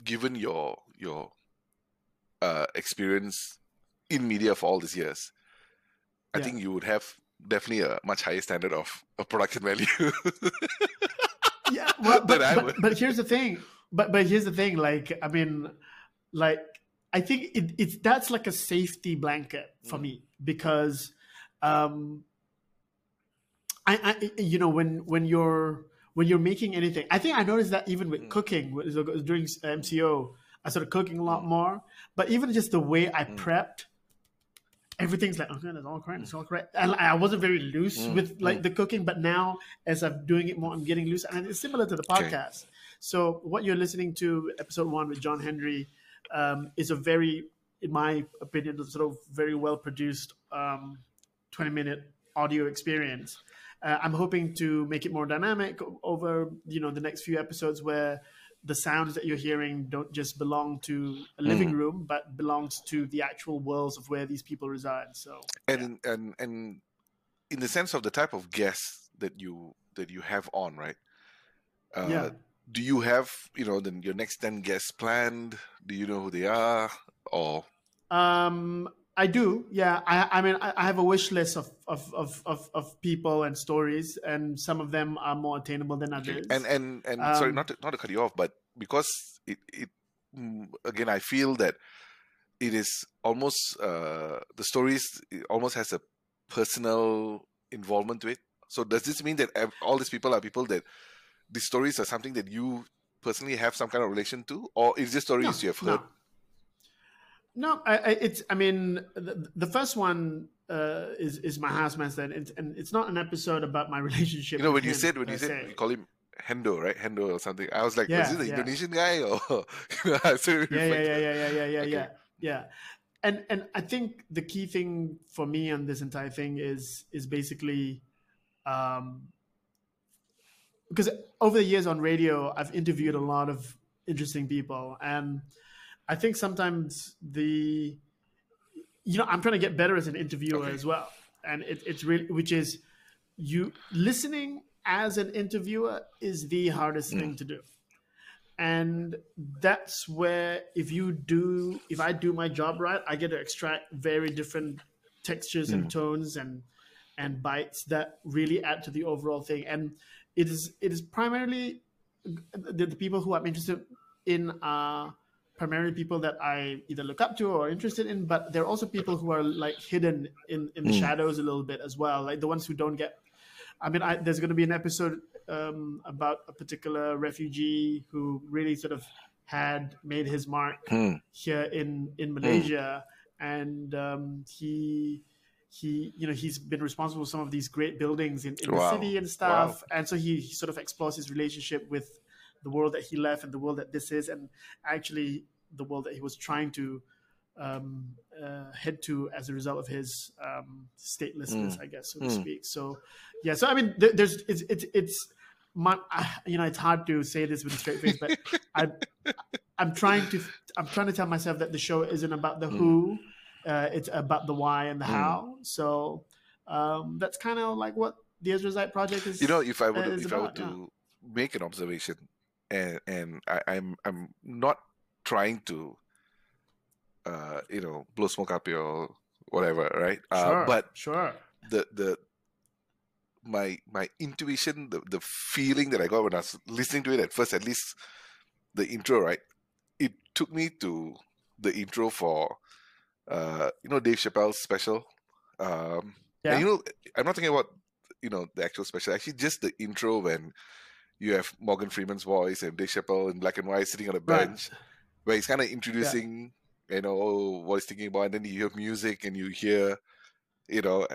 given your your uh, experience in media for all these years, I Yeah. think you would have definitely a much higher standard of, of production value. yeah. Well, but, but, but here's the thing. But but here's the thing. Like I mean, like I think it, it's that's like a safety blanket for Mm. me because, um, I, I you know when when you're when you're making anything, I think I noticed that even with Mm. cooking with- during MCO, I started cooking a lot more. But even just the way I Mm. prepped. Everything's like okay, it's all correct, it's all correct. And I wasn't very loose Mm, with like mm. the cooking, but now as I'm doing it more, I'm getting loose, and it's similar to the Okay. podcast. So what you're listening to, episode one with John Henry, um, is a very, in my opinion, sort of very well produced um, 20 minute audio experience. Uh, I'm hoping to make it more dynamic over you know the next few episodes where the sounds that you're hearing don't just belong to a living Mm. room, but belongs to the actual worlds of where these people reside. So and and and in the sense of the type of guests that you that you have on, right? Uh, yeah. Do you have you know then your next ten guests planned? Do you know who they are? Or Um, I do. Yeah. I, I mean, I, I have a wish list of, of, of, of, of people and stories, and some of them are more attainable than others. and and and sorry, Um, not to, not to cut you off, but because it it mm, again, I feel that it is almost uh, the stories it almost has a personal involvement to it. So does this mean that all these people are people that these stories are something that you personally have some kind of relation to, or is this stories no, you have heard? no. No, I, I, it's. I mean, the, the first one uh, is is my housemaster, and it's, and it's not an episode about my relationship. You know, when you said when you said you call him Hendo, right? Hendo or something. I was like, Yeah, is this the yeah. Indonesian guy or? you know, I still yeah, yeah, yeah, yeah, yeah, yeah, yeah, Okay. yeah, yeah. And and I think the key thing for me on this entire thing is is basically, um, because over the years on radio, I've interviewed a lot of interesting people, and I think sometimes the, you know, I'm trying to get better as an interviewer Okay. as well, and it, it's really which is, you listening as an interviewer is the hardest mm. thing to do. And that's where if you do if i do my job right i get to extract very different textures and mm. tones and and bites that really add to the overall thing. And it is it is primarily the, the people who i'm interested in are primarily people that i either look up to or interested in but there are also people who are like hidden in in the shadows a little bit as well like the ones who don't get I mean, I, there's going to be an episode um, about a particular refugee who really sort of had made his mark Hmm. here in in Malaysia, and um, he he you know he's been responsible for some of these great buildings in, in Wow. the city and stuff, and so he, he sort of explores his relationship with the world that he left and the world that this is, and actually the world that he was trying to um, uh, head to as a result of his um, statelessness, I guess, so to Mm. speak. So, yeah. So I mean, there, there's it's it's it's my, I- you know it's hard to say this with a straight face, but I I'm trying to I'm trying to tell myself that the show isn't about the who, uh, it's about the why and the Mm. how. So um, that's kind of like what the Ezra Zaid project is. You know, if I were uh, if I were about, yeah. to make an observation, and and I, I'm I'm not trying to, uh, you know, blow smoke up your whatever, right? sure, Uh, but sure, the the my my intuition, the the feeling that I got when I was listening to it at first, at least the intro, right? It took me to the intro for, uh, you know, Dave Chappelle's special. Um, yeah, you know, I'm not thinking about you know the actual special. Actually, just the intro when you have Morgan Freeman's voice and Dave Chappelle in black and white sitting on a Right. Where he's kind of introducing, you know, what he's thinking about, and then you hear music and you hear, you know,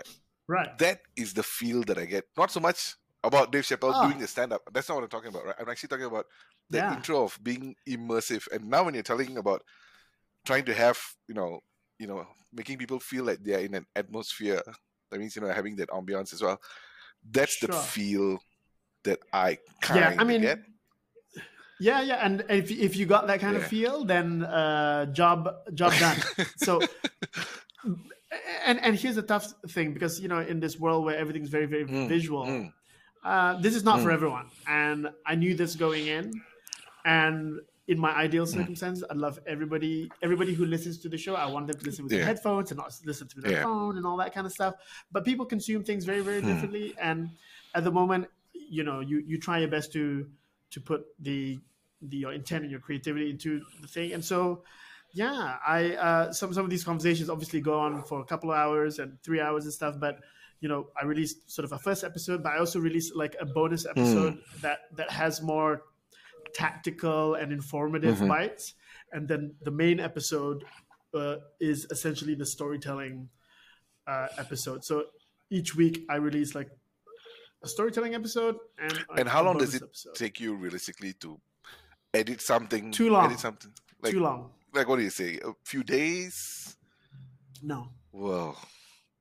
right, that is the feel that I get. Not so much about Dave Chappelle Ah. doing the stand up. That's not what I'm talking about, right? I'm actually talking about the Yeah. intro of being immersive. And now when you're telling about trying to have, you know, you know, making people feel like they're in an atmosphere, that means, you know, having that ambiance as well. That's the feel that I kind of Yeah, I mean, get. Yeah, yeah, and if if you got that kind of feel, then uh, job job done. so, and and here's the tough thing because you know in this world where everything's very very Mm, visual, mm. uh, this is not for Mm. everyone. And I knew this going in, and in my ideal Mm. circumstance, I love everybody everybody who listens to the show. I want them to listen with Yeah. their headphones and not listen through their Yeah. phone and all that kind of stuff. But people consume things very very Hmm. differently, and at the moment, you know, you you try your best to to put the the your intent and your creativity into the thing, and so. Yeah, I uh, some some of these conversations obviously go on for a couple of hours and three hours and stuff, but you know, I released sort of a first episode, but I also released like a bonus episode that that has more tactical and informative Mhm. bites, and then the main episode uh, is essentially the storytelling uh, episode. So each week I release like a storytelling episode and And how long does it episode. take you realistically to edit something? Too long. Edit something? Like, Too long? like what do you say? A few days? No, Well,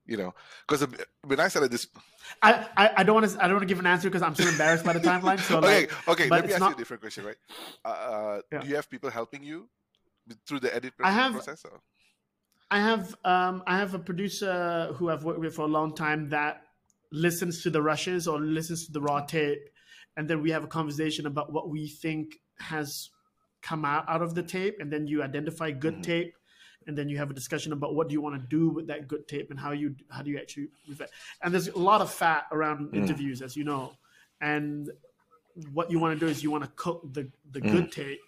You know, because when I started this, I, I, I don't want to I don't want to give an answer because I'm still embarrassed by the timeline. So okay, like, okay. Let me it's ask not- you a different question, right? Uh, uh, Yeah. Do you have people helping you through the edit I have- process? Or? I have um, I have a producer who I've worked with for a long time that listens to the rushes or listens to the raw tape, and then we have a conversation about what we think has come out out of the tape, and then you identify good Mhm. tape, and then you have a discussion about what do you want to do with that good tape and how you how do you actually. And there's a lot of fat around Mm. interviews, as you know, and what you want to do is you want to cook the the Mm. good tape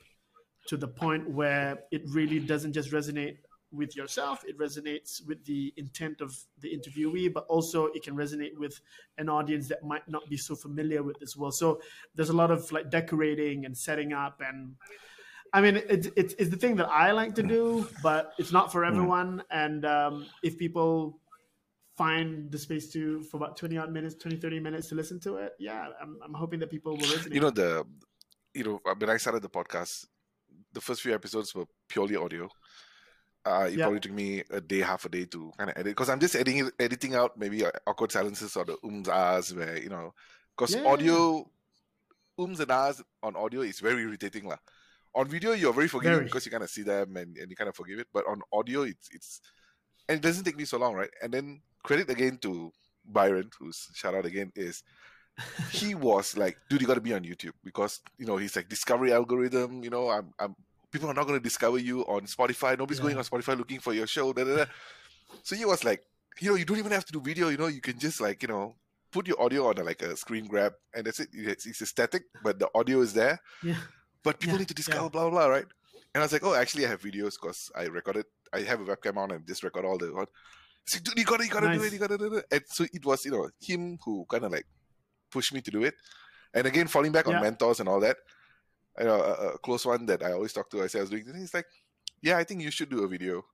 to the point where it really doesn't just resonate with yourself. It resonates with the intent of the interviewee but also it can resonate with an audience that might not be so familiar with this world so there's a lot of like decorating and setting up and i mean it's it's, it's the thing that i like to do but it's not for everyone. And um, if people find the space to for about 20 odd minutes 20 30 minutes to listen to it yeah i'm, I'm hoping that people will resonate. You know the, you know when I started the podcast, the first few episodes were purely audio. Uh, it Yeah. probably took me a day, half a day to kind of edit because I'm just editing editing out maybe uh, awkward silences or the ums ahs where you know because Yeah, yeah, audio ums and ahs on audio is very irritating lah. On video you're very forgiving Very. because you kind of see them and, and you kind of forgive it, but on audio it's it's and it doesn't take me so long, right? And then credit again to Byron, who's shout out again, is he was like, dude, you got to be on YouTube because you know he's like discovery algorithm. You know, I'm, I'm people are not going to discover you on Spotify. Nobody's going on Spotify looking for your show. Da, da, da. So he was like, you know, you don't even have to do video. You know, you can just like you know put your audio on a, like a screen grab, and that's it. It's, it's static, but the audio is there. yeah But people Yeah, need to discover yeah. blah blah blah, right? And I was like, oh, actually, I have videos because I recorded. I have a webcam on and just record all the. He's like, dude, you gotta, you gotta do it, you gotta do it. And so it was, you know, him who kind of like pushed me to do it. And again, falling back on mentors and all that. You know, a, a close one that I always talk to. I say I was doing. this, He's like, yeah, I think you should do a video.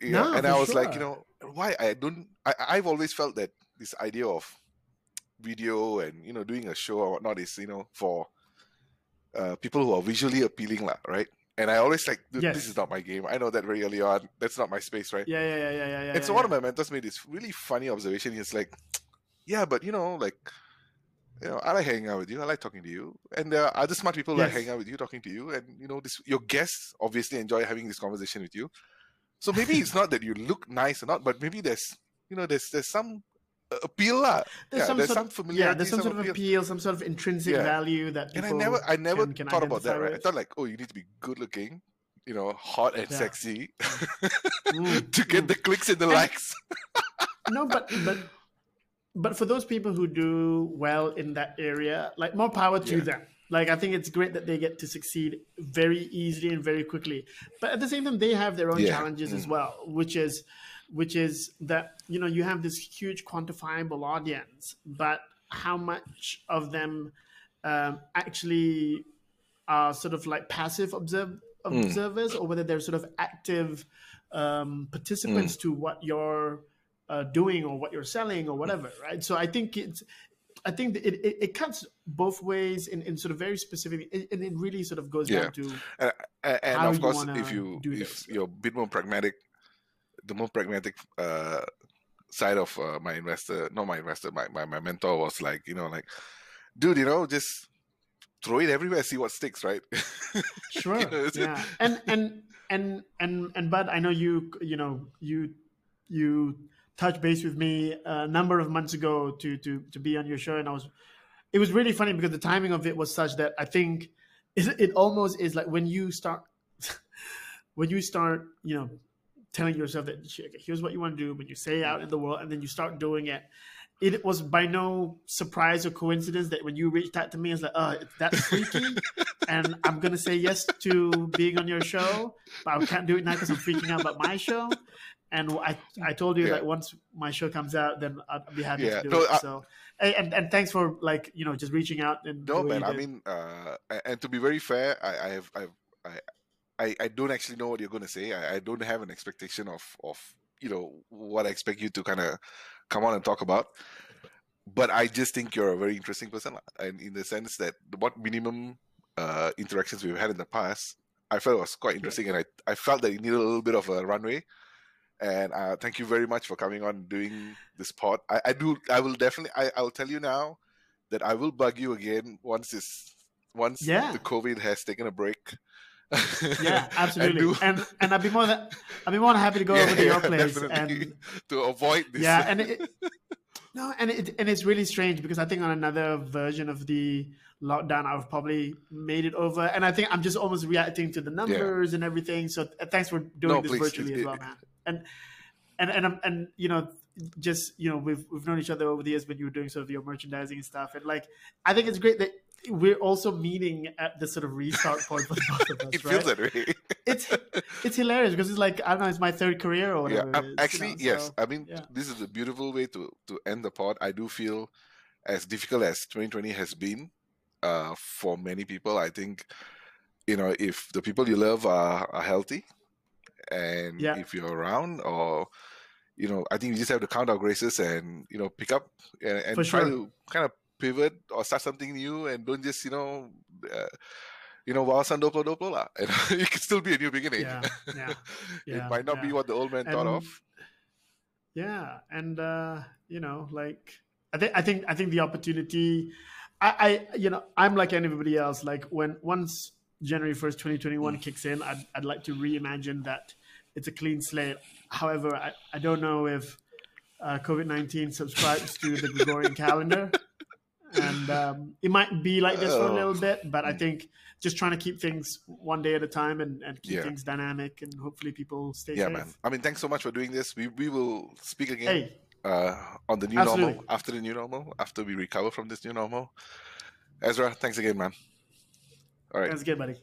Yeah, No, and I was like, you know, why I don't. I, I've always felt that this idea of video and you know doing a show or whatnot is you know for uh, people who are visually appealing, lah, right? And I always like, "Dude, this is not my game. I know that very early on. That's not my space, right? yeah yeah yeah yeah yeah, yeah and so yeah, one of my mentors made this really funny observation. He's like, "Yeah, but you know, like, you know, I like hanging out with you. I like talking to you, and there are other smart people Yes. hang out with you, talking to you, and you know, this your guests obviously enjoy having this conversation with you. So maybe it's not that you look nice or not, but maybe there's, you know, there's there's some uh, appeal, lah. There's yeah, some there's sort some yeah, there's some, sort of appeal. some sort of intrinsic Yeah. value that And I never, I never can, can thought about that. Right? I thought like, oh, you need to be good looking, you know, hot and Yeah. sexy Mm, to get mm. the clicks and the And- likes. no, but but but for those people who do well in that area, like more power to Yeah. them. Like I think it's great that they get to succeed very easily and very quickly. But at the same time, they have their own Yeah. challenges as Mm. well, which is which is that you know you have this huge quantifiable audience, but how much of them um, actually are sort of like passive observe, Mm. observers, or whether they're sort of active um, participants Mm. to what you're uh, doing or what you're selling or whatever, right? So I think it's, I think it, it, it cuts both ways in, in sort of very specific, and it really sort of goes Yeah. down to and, and of course, if you do if this. you're a bit more pragmatic, the more pragmatic uh, side of uh, my investor, not my investor, my, my my mentor was like, you know, like, dude, you know, just throw it everywhere, see what sticks, right? Sure. You know, yeah. And and and and and Bud, I know you you know you you touched base with me a number of months ago to to to be on your show, and I was it was really funny because the timing of it was such that I think it, it almost is like when you start when you start you know telling yourself that "Okay, here's what you want to do when you say out in the world and then you start doing it it was by no surprise or coincidence that when you reached out to me, it's like, oh, that's freaky. and I'm going to say yes to being on your show, but I can't do it now because I'm freaking out about my show. And I, I told you Yeah. that once my show comes out, then I'd be happy Yeah. to do No, it. I- so, and, and, thanks for like, you know, just reaching out and No, man. I mean, uh, and to be very fair, I, I have, I've, I, I, I don't actually know what you're going to say. I, I don't have an expectation of, of, you know, what I expect you to kind of come on and talk about. But I just think you're a very interesting person, and in the sense that what minimum uh, interactions we've had in the past, I felt was quite interesting, and I, I felt that you needed a little bit of a runway And uh, thank you very much for coming on doing this pod. I, I do. I will definitely. I, I'll tell you now that I will bug you again once this once Yeah. the COVID has taken a break. Yeah, And absolutely. do- And and, I'd be more than I'd be more than happy to go Yeah, over to your place and to avoid this. yeah, and it, no, and it and it's really strange because I think on another version of the lockdown, I've probably made it over, and I think I'm just almost reacting to the numbers and everything. So uh, thanks for doing No, this please, virtually it- as well, it- man. And and and and you know, just you know, we've we've known each other over the years when you were doing sort of your merchandising and stuff, and like I think it's great that we're also meeting at the sort of restart point for both of us, it right? feels that way. it's it's hilarious because it's like I don't know, it's my third career or yeah, whatever. um, it is, you actually, know, yes. so- I mean, yeah. this is a beautiful way to to end the pod. I do feel as difficult as 2020 has been uh, for many people. I think you know if the people you love are, are healthy, and Yeah. if you're around, or you know, I think you just have to count our graces and you know pick up and, and For try sure. to kind of pivot or start something new, and don't just you know. Uh, you know, wawasan doplo doplo lah. And it could still be a new beginning. Yeah, yeah, yeah, it might not be what the old man thought of. Yeah, and uh, you know, like I think I think I think the opportunity. I, I you know I'm like anybody else. Like when once January first, 2021 kicks in, I'd I'd like to reimagine that it's a clean slate. However, I, I don't know if uh, COVID 19 subscribes to the Gregorian calendar, and um, it might be like this for a Oh. little bit. But I think just trying to keep things one day at a time and, and keep Yeah. things dynamic, and hopefully people stay safe. Yeah, safe. man. I mean, thanks so much for doing this. We we will speak again Hey, uh, on the new normal after the new normal after we recover from this new normal. Ezra, thanks again, man. All right. that's good, buddy.